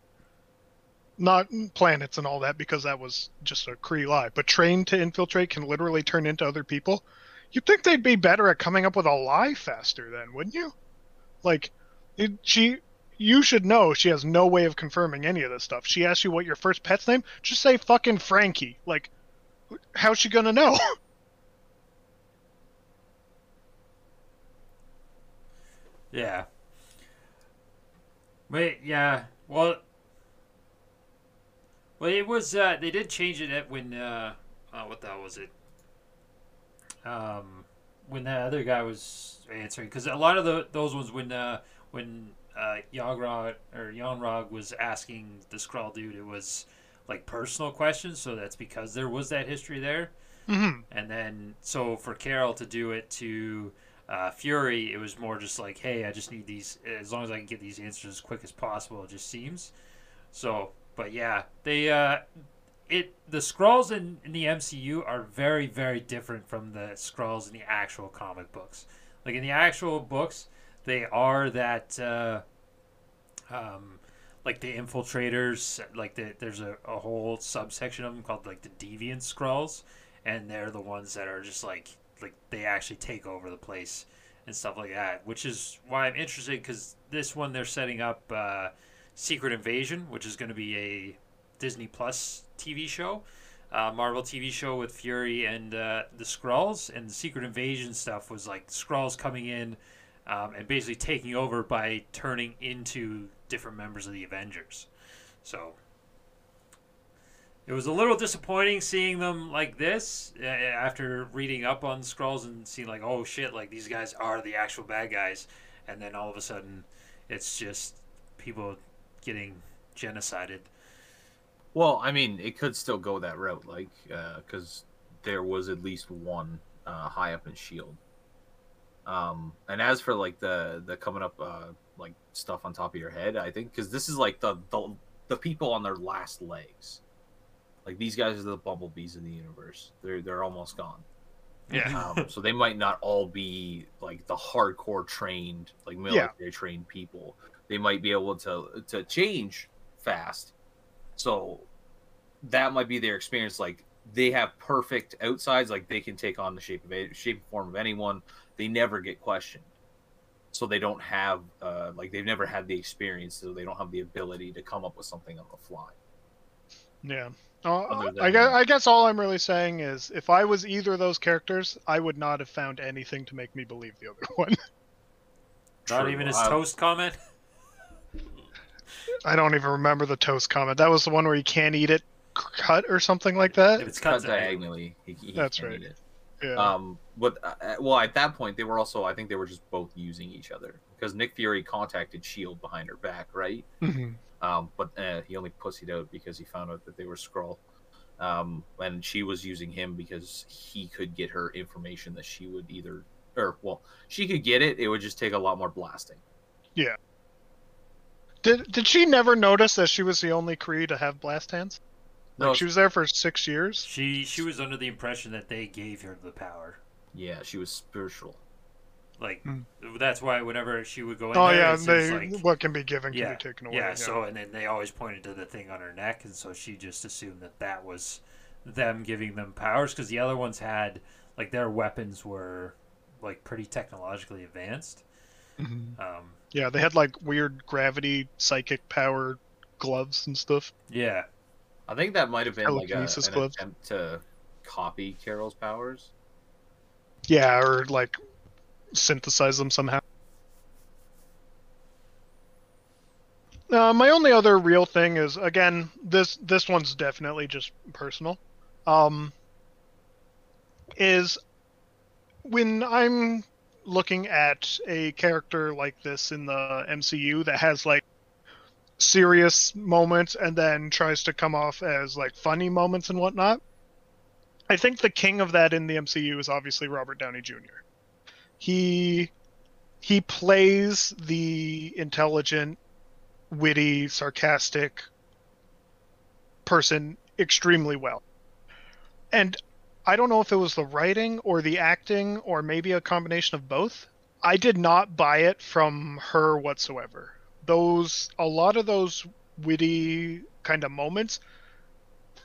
not planets and all that, because that was just a Kree lie, but trained to infiltrate can literally turn into other people. You'd think they'd be better at coming up with a lie faster, then, wouldn't you? Like, it, she, you should know she has no way of confirming any of this stuff. She asks you what your first pet's name, just say fucking Frankie. Like, how's she gonna know? Yeah. Wait, yeah. Well, well, it was. Uh, they did change it when. Uh, uh, what the hell was it? Um, when that other guy was answering, because a lot of the those ones when uh, when uh, Yagrog or Yon-Rogg was asking the Skrull dude, it was like personal questions. So that's because there was that history there. hmm And then, so for Carol to do it to uh, Fury, it was more just like, hey, I just need these, as long as I can get these answers as quick as possible, it just seems. So, but yeah, they, uh, it, the Skrulls in, in the MCU are very, very different from the Skrulls in the actual comic books. Like in the actual books, they are that, uh, um, like the infiltrators, like the, there's a, a whole subsection of them called like the deviant Skrulls and they're the ones that are just like like they actually take over the place and stuff like that which is why i'm interested because this one they're setting up uh, secret invasion which is going to be a disney plus tv show uh, marvel tv show with fury and uh, the skrulls and the secret invasion stuff was like skrulls coming in um, and basically taking over by turning into different members of the avengers so it was a little disappointing seeing them like this uh, after reading up on Skrulls and seeing like, oh shit, like these guys are the actual bad guys, and then all of a sudden, it's just people getting genocided. Well, I mean, it could still go that route, like, because there was at least one uh, high up in Shield. Um, and as for like the the coming up uh, like stuff on top of your head, I think because this is like the, the the people on their last legs. Like these guys are the bumblebees in the universe. They're they're almost gone. Yeah. Um, so they might not all be like the hardcore trained, like military trained people. They might be able to to change fast. So that might be their experience. Like they have perfect outsides. Like they can take on the shape of a, shape and form of anyone. They never get questioned. So they don't have uh, like they've never had the experience. So they don't have the ability to come up with something on the fly. Yeah. Uh, I, guess, I guess all I'm really saying is if I was either of those characters, I would not have found anything to make me believe the other one. Not True. even his Uh, toast comment. I don't even remember the toast comment. That was the one where you can't eat it cut or something like that. If it's cut cut diagonally. He, he That's can't right. Yeah. Um, but uh, uh, well, at that point, they were also. I think they were just both using each other because Nick Fury contacted Shield behind her back, right? Mhm. Um, but uh, he only pussied out because he found out that they were Skrull. Um, and she was using him because he could get her information that she would either, or well, she could get it. It would just take a lot more blasting. Yeah. Did did she never notice that she was the only Kree to have blast hands? Like she was there for six years. She she was under the impression that they gave her the power. yeah, she was spiritual. Like Hmm. that's why whenever she would go in Oh there, yeah, they like what can be given yeah, can be taken away. yeah. So and then they always pointed to the thing on her neck, and so she just assumed that that was them giving them powers because the other ones had like their weapons were like pretty technologically advanced. Mhm. Um, yeah, they had like weird gravity psychic power gloves and stuff. yeah, I think that might have been like a, an gloves. attempt to copy Carol's powers. Yeah, or like synthesize them somehow. Uh, my only other real thing is again this this one's definitely just personal. Um, is when I'm looking at a character like this in the MCU that has like serious moments and then tries to come off as like funny moments and whatnot. I think the king of that in the MCU is obviously Robert Downey Jr. He he plays the intelligent, witty, sarcastic person extremely well. And I don't know if it was the writing or the acting or maybe a combination of both. I did not buy it from her whatsoever. Those a lot of those witty kind of moments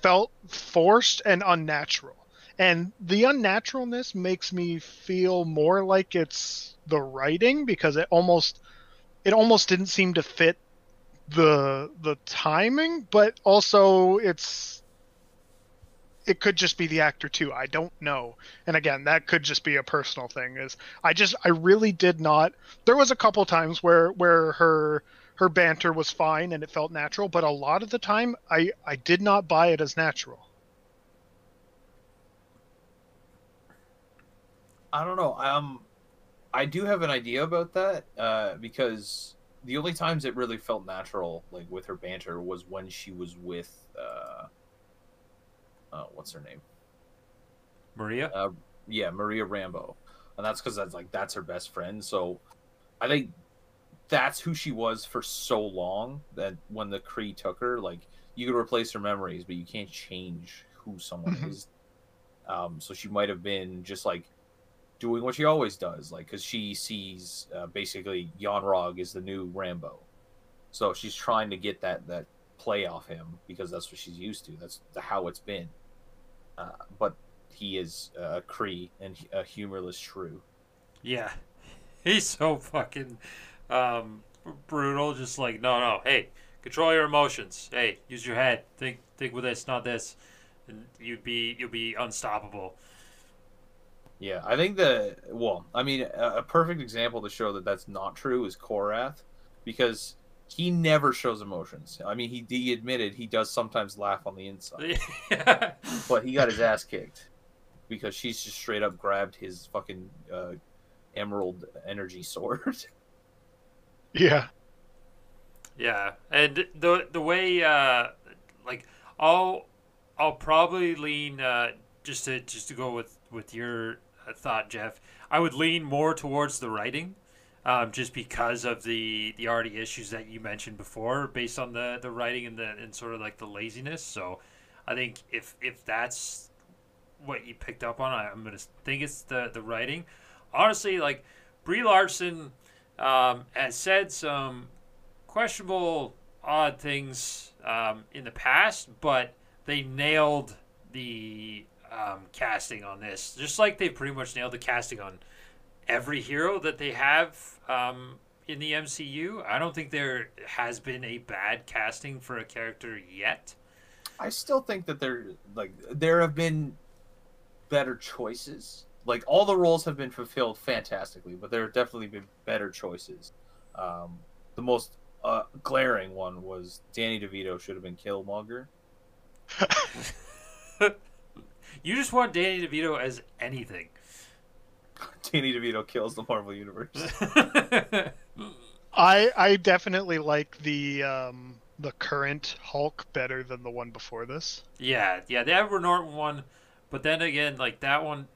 felt forced and unnatural. And the unnaturalness makes me feel more like it's the writing because it almost it almost didn't seem to fit the the timing, but also it's it could just be the actor too. I don't know. And again, that could just be a personal thing. Is I just I really did not. There was a couple times where where her her banter was fine and it felt natural, but a lot of the time I I did not buy it as natural. I don't know. Um, I do have an idea about that uh, because the only times it really felt natural, like with her banter, was when she was with uh, uh what's her name? Maria. Uh, yeah, Maria Rambeau, and that's because that's like that's her best friend. So I think that's who she was for so long that when the Kree took her, like you could replace her memories, but you can't change who someone Mhm. is. Um, so she might have been just like doing what she always does, like because she sees uh, basically Yon-Rogg is the new Rambeau, so she's trying to get that that play off him because that's what she's used to. That's the, how it's been. Uh, but he is uh, a Kree and a humorless shrew. Yeah, he's so fucking um, brutal. Just like no, no. Hey, control your emotions. Hey, use your head. Think, think with this, not this, and you'd be you'll be unstoppable. Yeah, I think the well, I mean, a, a perfect example to show that that's not true is Korath, because he never shows emotions. I mean, he, he admitted he does sometimes laugh on the inside, yeah, but he got his ass kicked because she's just straight up grabbed his fucking uh, emerald energy sword. Yeah. yeah, and the the way uh, like I'll I'll probably lean uh, just to just to go with with your uh, thought, Jeff. I would lean more towards the writing. Um, just because of the the already issues that you mentioned before, based on the the writing and the and sort of like the laziness. So, I think if if that's what you picked up on, I, I'm gonna think it's the the writing. Honestly, like Brie Larson um, has said some questionable, odd things um, in the past, but they nailed the um, casting on this, just like they pretty much nailed the casting on every hero that they have um, in the MCU. I don't think there has been a bad casting for a character yet. I still think that there like there have been better choices. Like all the roles have been fulfilled fantastically, but there have definitely been better choices. Um, the most uh, glaring one was Danny DeVito should have been Killmonger. You just want Danny DeVito as anything. Danny DeVito kills the Marvel Universe. I I definitely like the um, the current Hulk better than the one before this. Yeah, yeah, the Edward Norton one, but then again, like that one,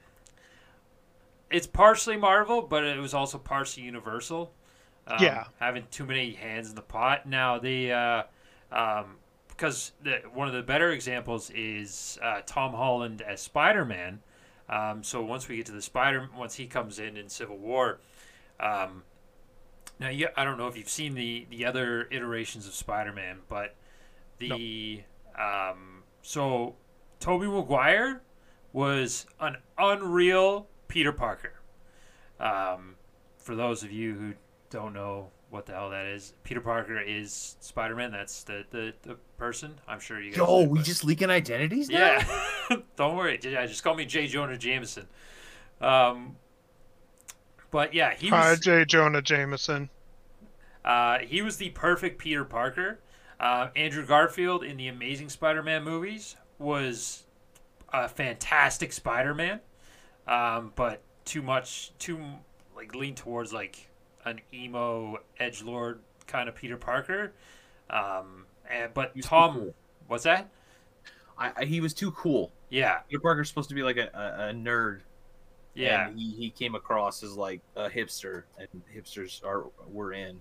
it's partially Marvel, but it was also partially Universal. Um, Yeah. having too many hands in the pot. Now the uh, um, because the, one of the better examples is uh, Tom Holland as Spider Man. Um, so once we get to the Spider, once he comes in in Civil War, um, now yeah, I don't know if you've seen the the other iterations of Spider Man, but the um, so Tobey Maguire was an unreal Peter Parker. Um, for those of you who don't know what the hell that is, Peter Parker is Spider Man. That's the, the the person. I'm sure you guys. Yo, know, we but- just leaking identities now? yeah. Don't worry. Yeah, just call me J. Jonah Jameson. Um, but yeah, he Hi, was J. Jonah Jameson. uh, he was the perfect Peter Parker. Uh, Andrew Garfield in the Amazing Spider-Man movies was a fantastic Spider-Man, um, but too much, too like lean towards like an emo edge lord kind of Peter Parker. Um, and but He was Tom, cool. what's that? I, I, he was too cool. Yeah, Peter Parker's supposed to be like a, a, a nerd. yeah. He, he came across as like a hipster, and hipsters are were in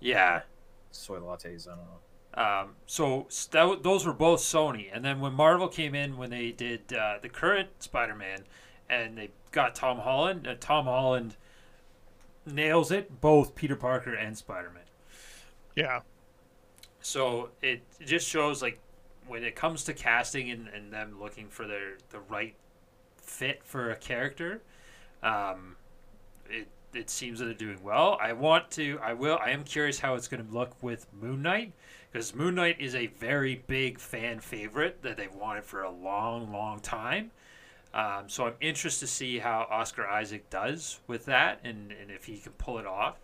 Yeah. soy lattes. I don't know. Um, so that, those were both Sony, and then when Marvel came in, when they did uh, the current Spider-Man, and they got Tom Holland, uh, Tom Holland nails it, both Peter Parker and Spider-Man. Yeah. So it, it just shows like when it comes to casting and, and them looking for their the right fit for a character, um, it it seems that they're doing well. I want to, I will, I am curious how it's going to look with Moon Knight because Moon Knight is a very big fan favorite that they've wanted for a long, long time. Um, so I'm interested to see how Oscar Isaac does with that and, and if he can pull it off.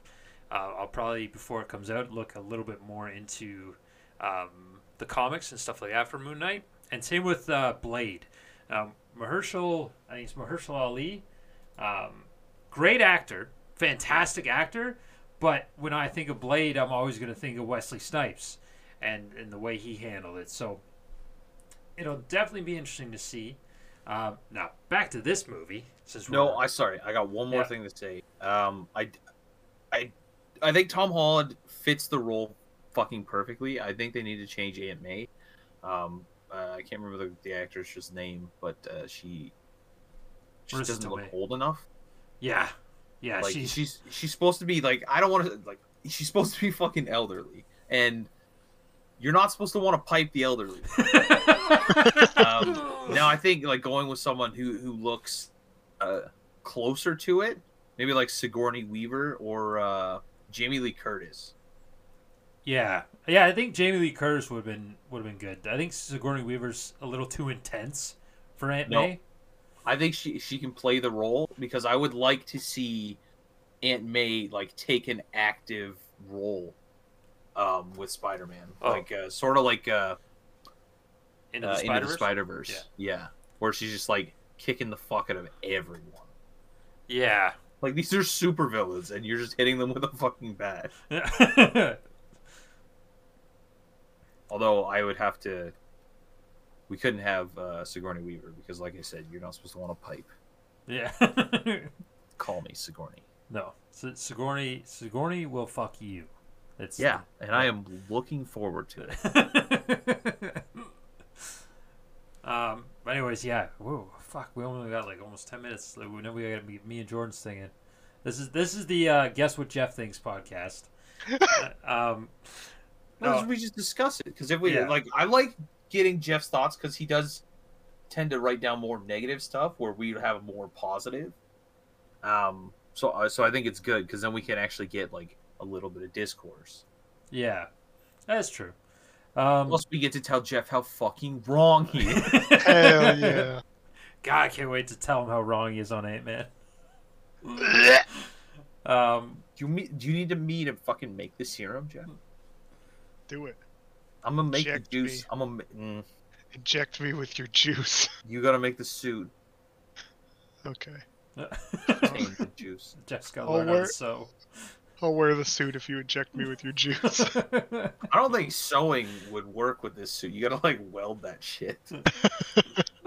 Uh, I'll probably before it comes out look a little bit more into um, the comics and stuff like that for Moon Knight, and same with uh, Blade. Um, Mahershala, I think it's Mahershala Ali, um, great actor, fantastic actor, but when I think of Blade, I'm always going to think of Wesley Snipes and and the way he handled it. So it'll definitely be interesting to see. Um, now back to this movie. Since No, I sorry. I got one more Yeah. thing to say. Um, I, I, I think Tom Holland fits the role fucking perfectly. I think they need to change Aunt May. Um, uh, I can't remember the, the actress's name, but uh, she, doesn't look old enough. yeah, yeah, like she's, she's she's supposed to be like I don't want to like she's supposed to be fucking elderly, and you're not supposed to want to pipe the elderly. um, now I think like going with someone who who looks uh, closer to it, maybe like Sigourney Weaver or uh, Jamie Lee Curtis. Yeah, yeah. I think Jamie Lee Curtis would have been would have been good. I think Sigourney Weaver's a little too intense for Aunt No. May. I think she she can play the role because I would like to see Aunt May like take an active role um, with Spider Man, Oh. like uh, sort of like uh, Into uh, the into Spider the Spider Verse. Yeah. where she's just like kicking the fuck out of everyone. Yeah. Like these are super villains, and you're just hitting them with a fucking bat. Although I would have to, we couldn't have uh, Sigourney Weaver because, like I said, you're not supposed to want to pipe. yeah. Call me Sigourney. no, Sigourney Sigourney will fuck you. It's Yeah, and I am looking forward to it. um. But anyways, yeah. Whoa, fuck. We only got like almost ten minutes. Like, we know we got me, me and Jordan singing. This is this is the uh, guess what Jeff thinks podcast. Uh, um. No, No. we just discuss it because if we Yeah. like, I like getting Jeff's thoughts because he does tend to write down more negative stuff where we have more positive. Um, so uh, so I think it's good because then we can actually get like a little bit of discourse. Yeah, that's true. Um, Plus, we get to tell Jeff how fucking wrong he is. Hell yeah. God, I can't wait to tell him how wrong he is on Ant Man. um, do you me- do you need to me to fucking make the serum, Jeff? Do it. I'm gonna make Inject the juice. me. I'm gonna. Mm, Inject me with your juice. you gotta make the suit. Okay. Contain the juice. Jeff's got to Oh, learn how to sew. I'll wear the suit if you inject me with your juice. I don't think sewing would work with this suit. You gotta like weld that shit.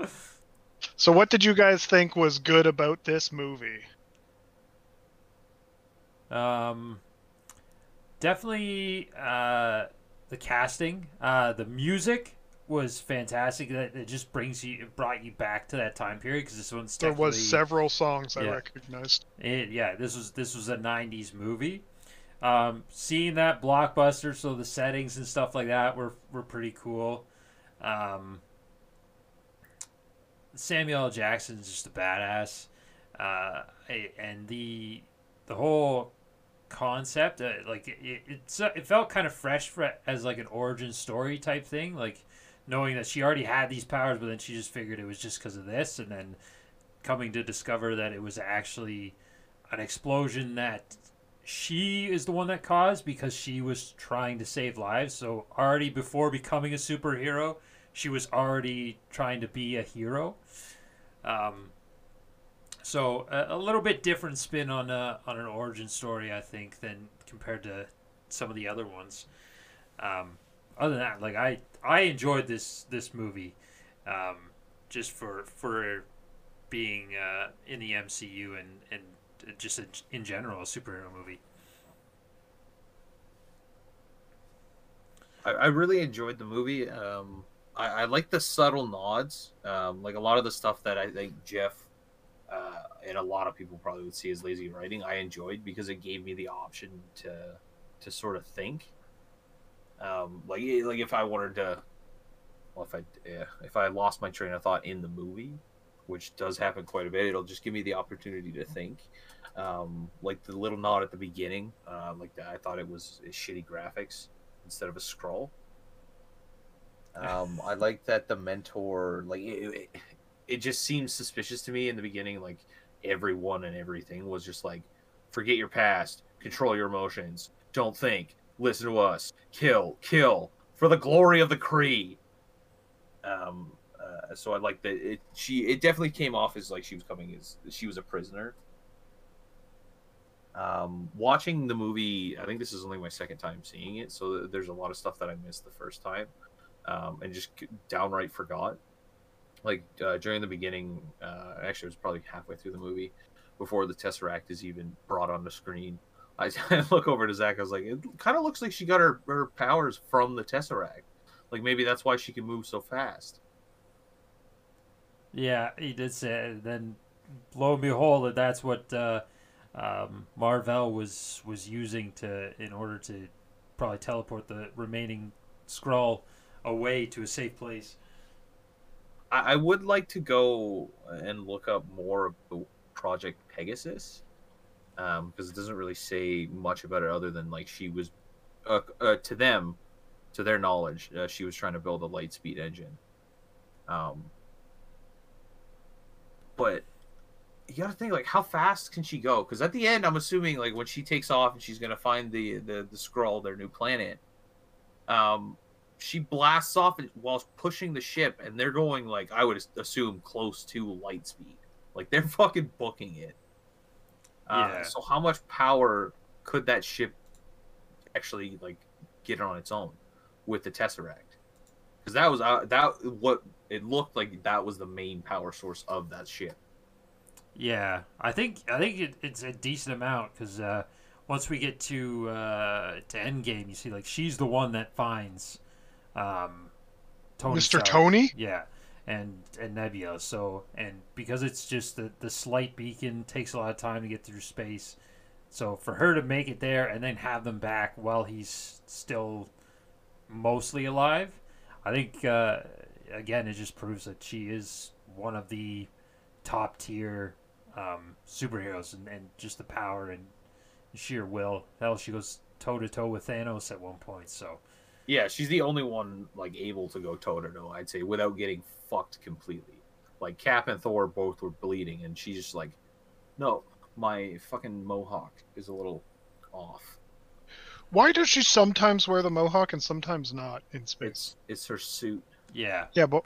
so, what did you guys think was good about this movie? Um, definitely uh, the casting, uh, the music was fantastic. That it just brings you, it brought you back to that time period because this one's There was several songs I recognized. It, yeah, this was this was a '90s movie. Um, seeing that blockbuster, so the settings and stuff like that were were pretty cool. Um, Samuel L. Jackson's just a badass, uh, and the the whole concept, uh, like it, it's it felt kind of fresh for, as like an origin story type thing, like knowing that she already had these powers, but then she just figured it was just because of this, and then coming to discover that it was actually an explosion that she is the one that caused because she was trying to save lives. So already before becoming a superhero, she was already trying to be a hero. Um, so a, a little bit different spin on a, on an origin story, I think, than compared to some of the other ones. Um, other than that, like I I enjoyed this this movie, um, just for for being uh, in the MCU and and just in, in general a superhero movie. I, I really enjoyed the movie. Um, I, I like the subtle nods. Um, like a lot of the stuff that I think Jeff uh, and a lot of people probably would see as lazy writing. I enjoyed because it gave me the option to to sort of think. Um, like like if I wanted to, well, if I yeah, if I lost my train of thought in the movie, which does happen quite a bit, it'll just give me the opportunity to think. Um, like the little nod at the beginning, uh, like that, I thought it was shitty graphics instead of a Skrull. Um, I like that the mentor, like it, it, it just seems suspicious to me in the beginning. Like everyone and everything was just like, forget your past, control your emotions, don't think, listen to us, kill, kill for the glory of the Kree. Um, uh, so I like that it. She it definitely came off as like she was coming as she was a prisoner. Um, watching the movie, I think this is only my second time seeing it, so there's a lot of stuff that I missed the first time, um, and just downright forgot. Like uh, during the beginning, uh, actually, it was probably halfway through the movie, before the Tesseract is even brought on the screen. I, I look over to Zach. I was like, it kind of looks like she got her, her powers from the Tesseract. Like maybe that's why she can move so fast. Yeah, he did say. it. Then, lo and behold, that that's what uh, um, Marvel was was using to in order to probably teleport the remaining Skrull away to a safe place. I, I would like to go and look up more of the Project Pegasus because it doesn't really say much about it other than like she was uh, uh, to them, to their knowledge, uh, she was trying to build a light speed engine. Um, but you got to think like how fast can she go? Because at the end, I'm assuming like when she takes off and she's gonna find the the the Skrull, their new planet. Um, she blasts off while pushing the ship, and they're going like I would assume close to light speed. Like they're fucking booking it. Uh, Yeah. So how much power could that ship actually like get on its own with the Tesseract? Because that was uh, that what it looked like. That was the main power source of that ship. Yeah, I think I think it, it's a decent amount because uh, once we get to uh, to Endgame, you see like she's the one that finds um, Tony Mr. Stark. Tony? Yeah, and and Nebula. So and because it's just the the slight beacon takes a lot of time to get through space. So for her to make it there and then have them back while he's still mostly alive, I think uh, again it just proves that she is one of the top tier um, superheroes and, and just the power and sheer will. Hell, she goes toe to toe with Thanos at one point. So Yeah, she's the only one like able to go toe to toe. I'd say without getting fucked completely. Like Cap and Thor both were bleeding, and she's just like, "No, my fucking mohawk is a little off. Why does she sometimes wear the mohawk and sometimes not in space? It's it's her suit. yeah, Yeah, but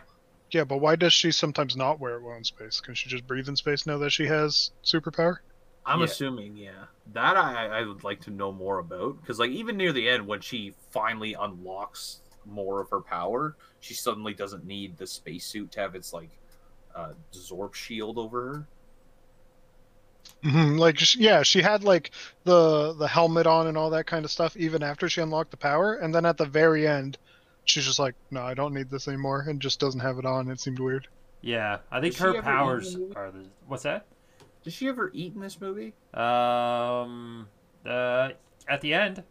yeah, but why does she sometimes not wear it while in space? Can she just breathe in space now that she has superpower? I'm Yeah. assuming, yeah. That I I would like to know more about because like even near the end when she finally unlocks more of her power, she suddenly doesn't need the spacesuit to have its like uh, Zorp shield over her. Mhm, Like, yeah, she had like the the helmet on and all that kind of stuff even after she unlocked the power, and then at the very end, she's just like, "No, I don't need this anymore," and just doesn't have it on. It seemed weird. Yeah, I think Does her ever eat in the powers are the what's that? Does she ever eat in this movie? Um, uh, at the end,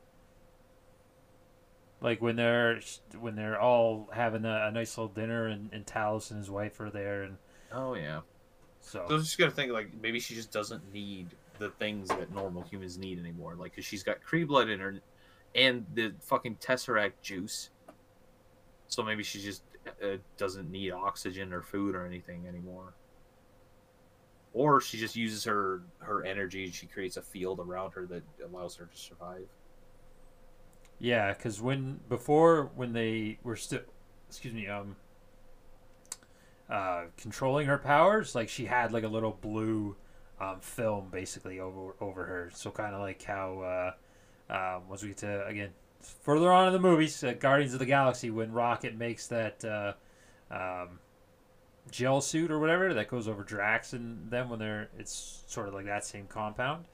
like when they're when they're all having a, a nice little dinner and, and Talos and his wife are there, and Oh yeah. so So I was just gonna think like maybe she just doesn't need the things that normal humans need anymore. Like, cause she's got Kree blood in her, and the fucking Tesseract juice. So maybe she just uh, doesn't need oxygen or food or anything anymore. Or she just uses her her energy. and She creates a field around her that allows her to survive. yeah, because when before when they were still, excuse me, um, uh, controlling her powers, like she had like a little blue, um, film basically over over her. So kind of like how, uh, um, once we get to again further on in the movies, uh, Guardians of the Galaxy, when Rocket makes that uh, um, gel suit or whatever that goes over Drax and them when they're it's sort of like that same compound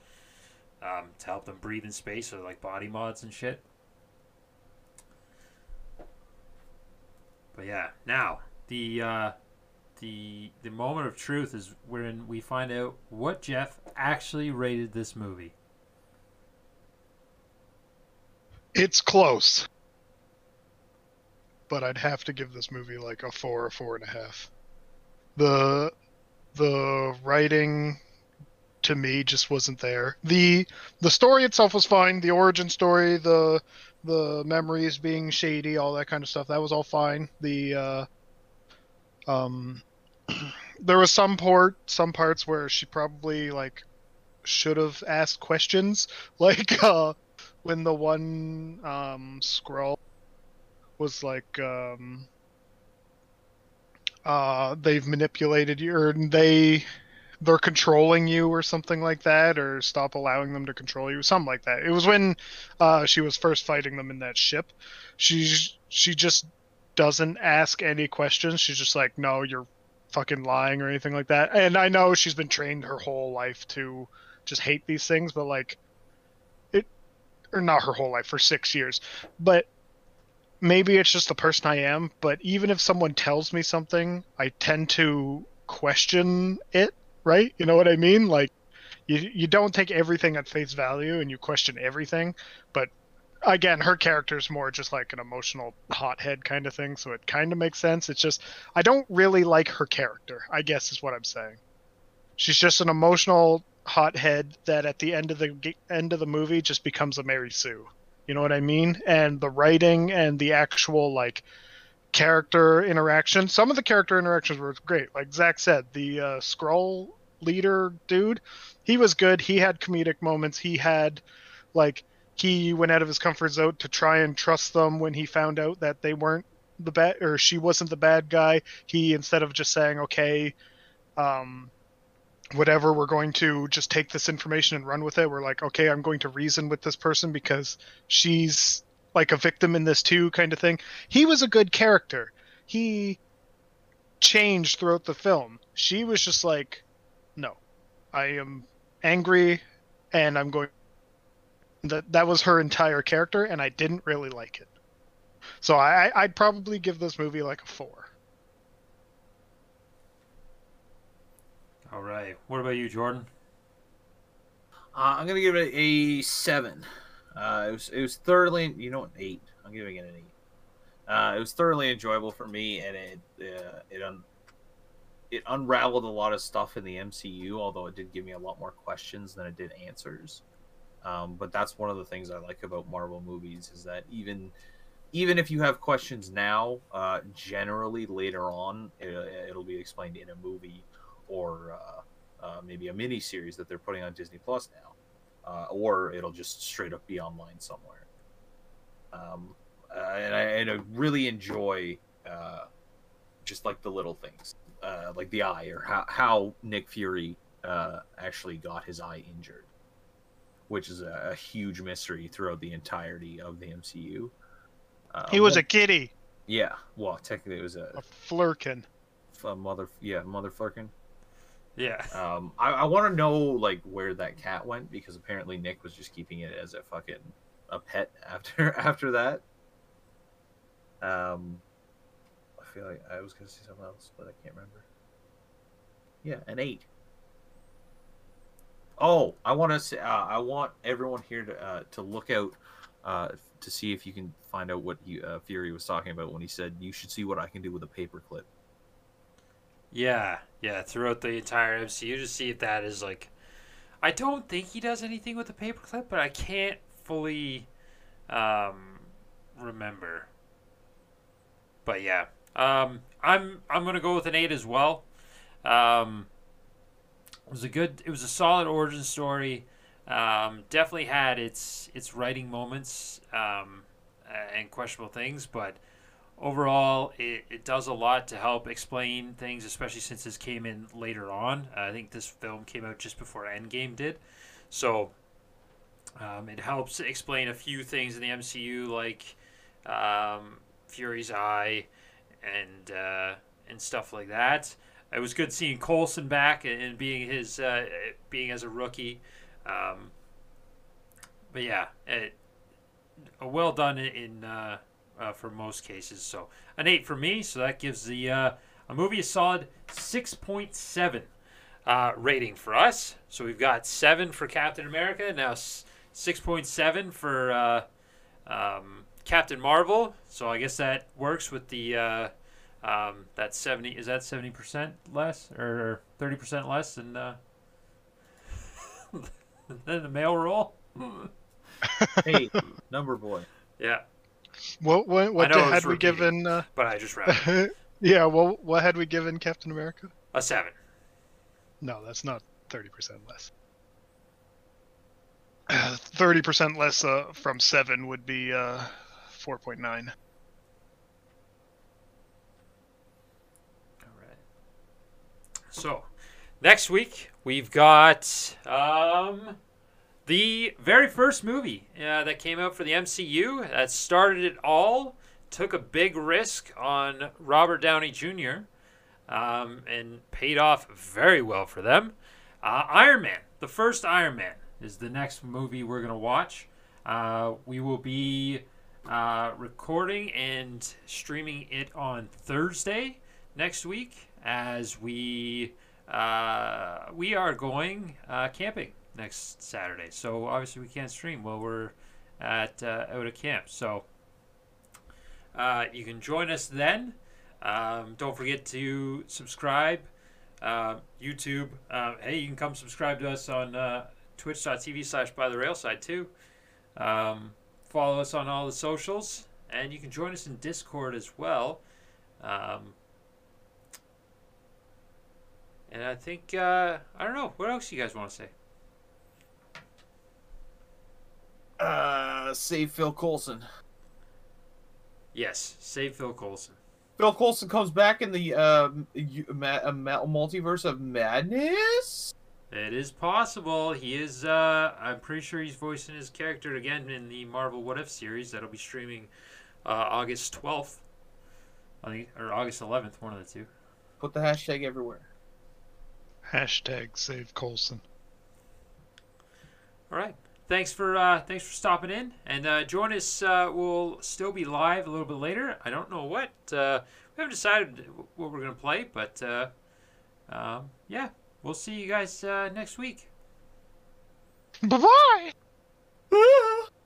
um, to help them breathe in space or like body mods and shit. But yeah, now the uh, the the moment of truth is when we find out what Jeff actually rated this movie. It's close, but I'd have to give this movie like a four or four and a half. The the writing to me just wasn't there. the The story itself was fine. The origin story, the the memories being shady, all that kind of stuff, that was all fine. The uh, um, there was some port, some parts where she probably like should have asked questions, like uh when the one um Skrull was like um uh they've manipulated you or they they're controlling you or something like that or stop allowing them to control you something like that. It was when uh she was first fighting them in that ship. She she just doesn't ask any questions. She's just like no you're fucking lying or anything like that. And i know she's been trained her whole life to just hate these things but like it or not her whole life for six years. But maybe it's just the person i am but even if someone tells me something i tend to question it right? You know what i mean? Like you, you don't take everything at face value and you question everything but again her character's more just like an emotional hothead kind of thing so it kind of makes sense. It's just i don't really like her character i guess is what i'm saying. She's just an emotional hothead that at the end of the end of the movie just becomes a Mary Sue. You know what I mean? And the writing and the actual like character interaction. Some of the character interactions were great. Like Zach said, the uh, Skrull leader dude, he was good. He had comedic moments. He had like he went out of his comfort zone to try and trust them when he found out that they weren't the bad or she wasn't the bad guy. He instead of just saying okay, um, whatever we're going to just take this information and run with it. We're like okay i'm going to reason with this person because she's like a victim in this too kind of thing. He was a good character. He changed throughout the film. She was just like no i am angry and i'm going that that was her entire character and i didn't really like it. So i i'd probably give this movie like a four All right, what about you, Jordan? Uh, I'm gonna give it a seven. Uh, it was it was thoroughly you know what eight. I'm giving it an eight. Uh, it was thoroughly enjoyable for me, and it uh, it un- it unraveled a lot of stuff in the MCU. Although it did give me a lot more questions than it did answers. Um, but that's one of the things I like about Marvel movies is that even even if you have questions now, uh, generally later on it, it'll be explained in a movie or uh, uh, maybe a mini series that they're putting on Disney Plus now, uh, or it'll just straight up be online somewhere. Um, uh, and, I, and I really enjoy uh, just like the little things, uh, like the eye, or how, how Nick Fury uh, actually got his eye injured, which is a, a huge mystery throughout the entirety of the MCU. Uh, He was a kitty, yeah. Well, technically, it was a, a flerken. a mother. Yeah, mother flerken. Yeah. Um, I, I want to know like where that cat went because apparently Nick was just keeping it as a fucking a pet after after that. Um, I feel like I was gonna say something else, but I can't remember. Yeah, an eight. Oh, I want to say uh, I want everyone here to uh, to look out uh, to see if you can find out what he, uh, Fury was talking about when he said you should see what I can do with a paperclip. Yeah, yeah, throughout the entire MCU to see if that is like I don't think he does anything with the paperclip, but I can't fully um remember. But yeah. Um I'm I'm to go with an 8 as well. Um it was a good it was a solid origin story. Um definitely had its its writing moments um and questionable things, but overall, it, it does a lot to help explain things, especially since this came in later on. I think this film came out just before Endgame did. So um, it helps explain a few things in the MCU, like um, Fury's Eye and, uh, and stuff like that. It was good seeing Coulson back and, being his uh, being as a rookie. Um, but yeah, it, well done in uh, uh, for most cases. So an eight for me. So that gives the uh, a movie a solid six point seven uh, rating for us. So we've got seven for Captain America now six point seven for uh, um, Captain Marvel. So I guess that works with the uh, um, that seventy. Is that seventy percent less or thirty percent less than uh, than the male role? Hey, number boy. yeah, What what, what did- it was had we given? Uh, but I just rounded yeah, well, what had we given Captain America? a seven. No, that's not thirty percent less. Thirty percent less uh, from seven would be uh, four point nine. All right. So, next week we've got um, the very first movie uh, that came out for the MCU that started it all. Took a big risk on Robert Downey Jr. Um, and paid off very well for them. Uh, Iron Man, the first Iron Man, is the next movie we're gonna watch. Uh, we will be uh, recording and streaming it on Thursday next week as we uh, we are going uh, camping next Saturday. So obviously we can't stream while we're at uh, out of camp. So uh, you can join us then. Um, don't forget to subscribe. Uh, YouTube. Uh, hey, you can come subscribe to us on uh, twitch.tv slash by the railside too. Um, follow us on all the socials, and you can join us in Discord as well. Um, and I think uh, I don't know what else you guys want to say. Uh, save Phil Coulson. Yes, save Phil Coulson. Phil Coulson comes back in the uh, u- ma- multiverse of madness. It is possible. He is. Uh, I'm pretty sure he's voicing his character again in the Marvel What If series that'll be streaming uh, August 12th. I think, or August 11th, one of the two. Put the hashtag everywhere. Hashtag save Coulson. All right. Thanks for uh, thanks for stopping in and uh, join us. Uh, we'll still be live a little bit later. I don't know what uh, we haven't decided what we're gonna play, but uh, um, yeah, we'll see you guys uh, next week. Bye bye.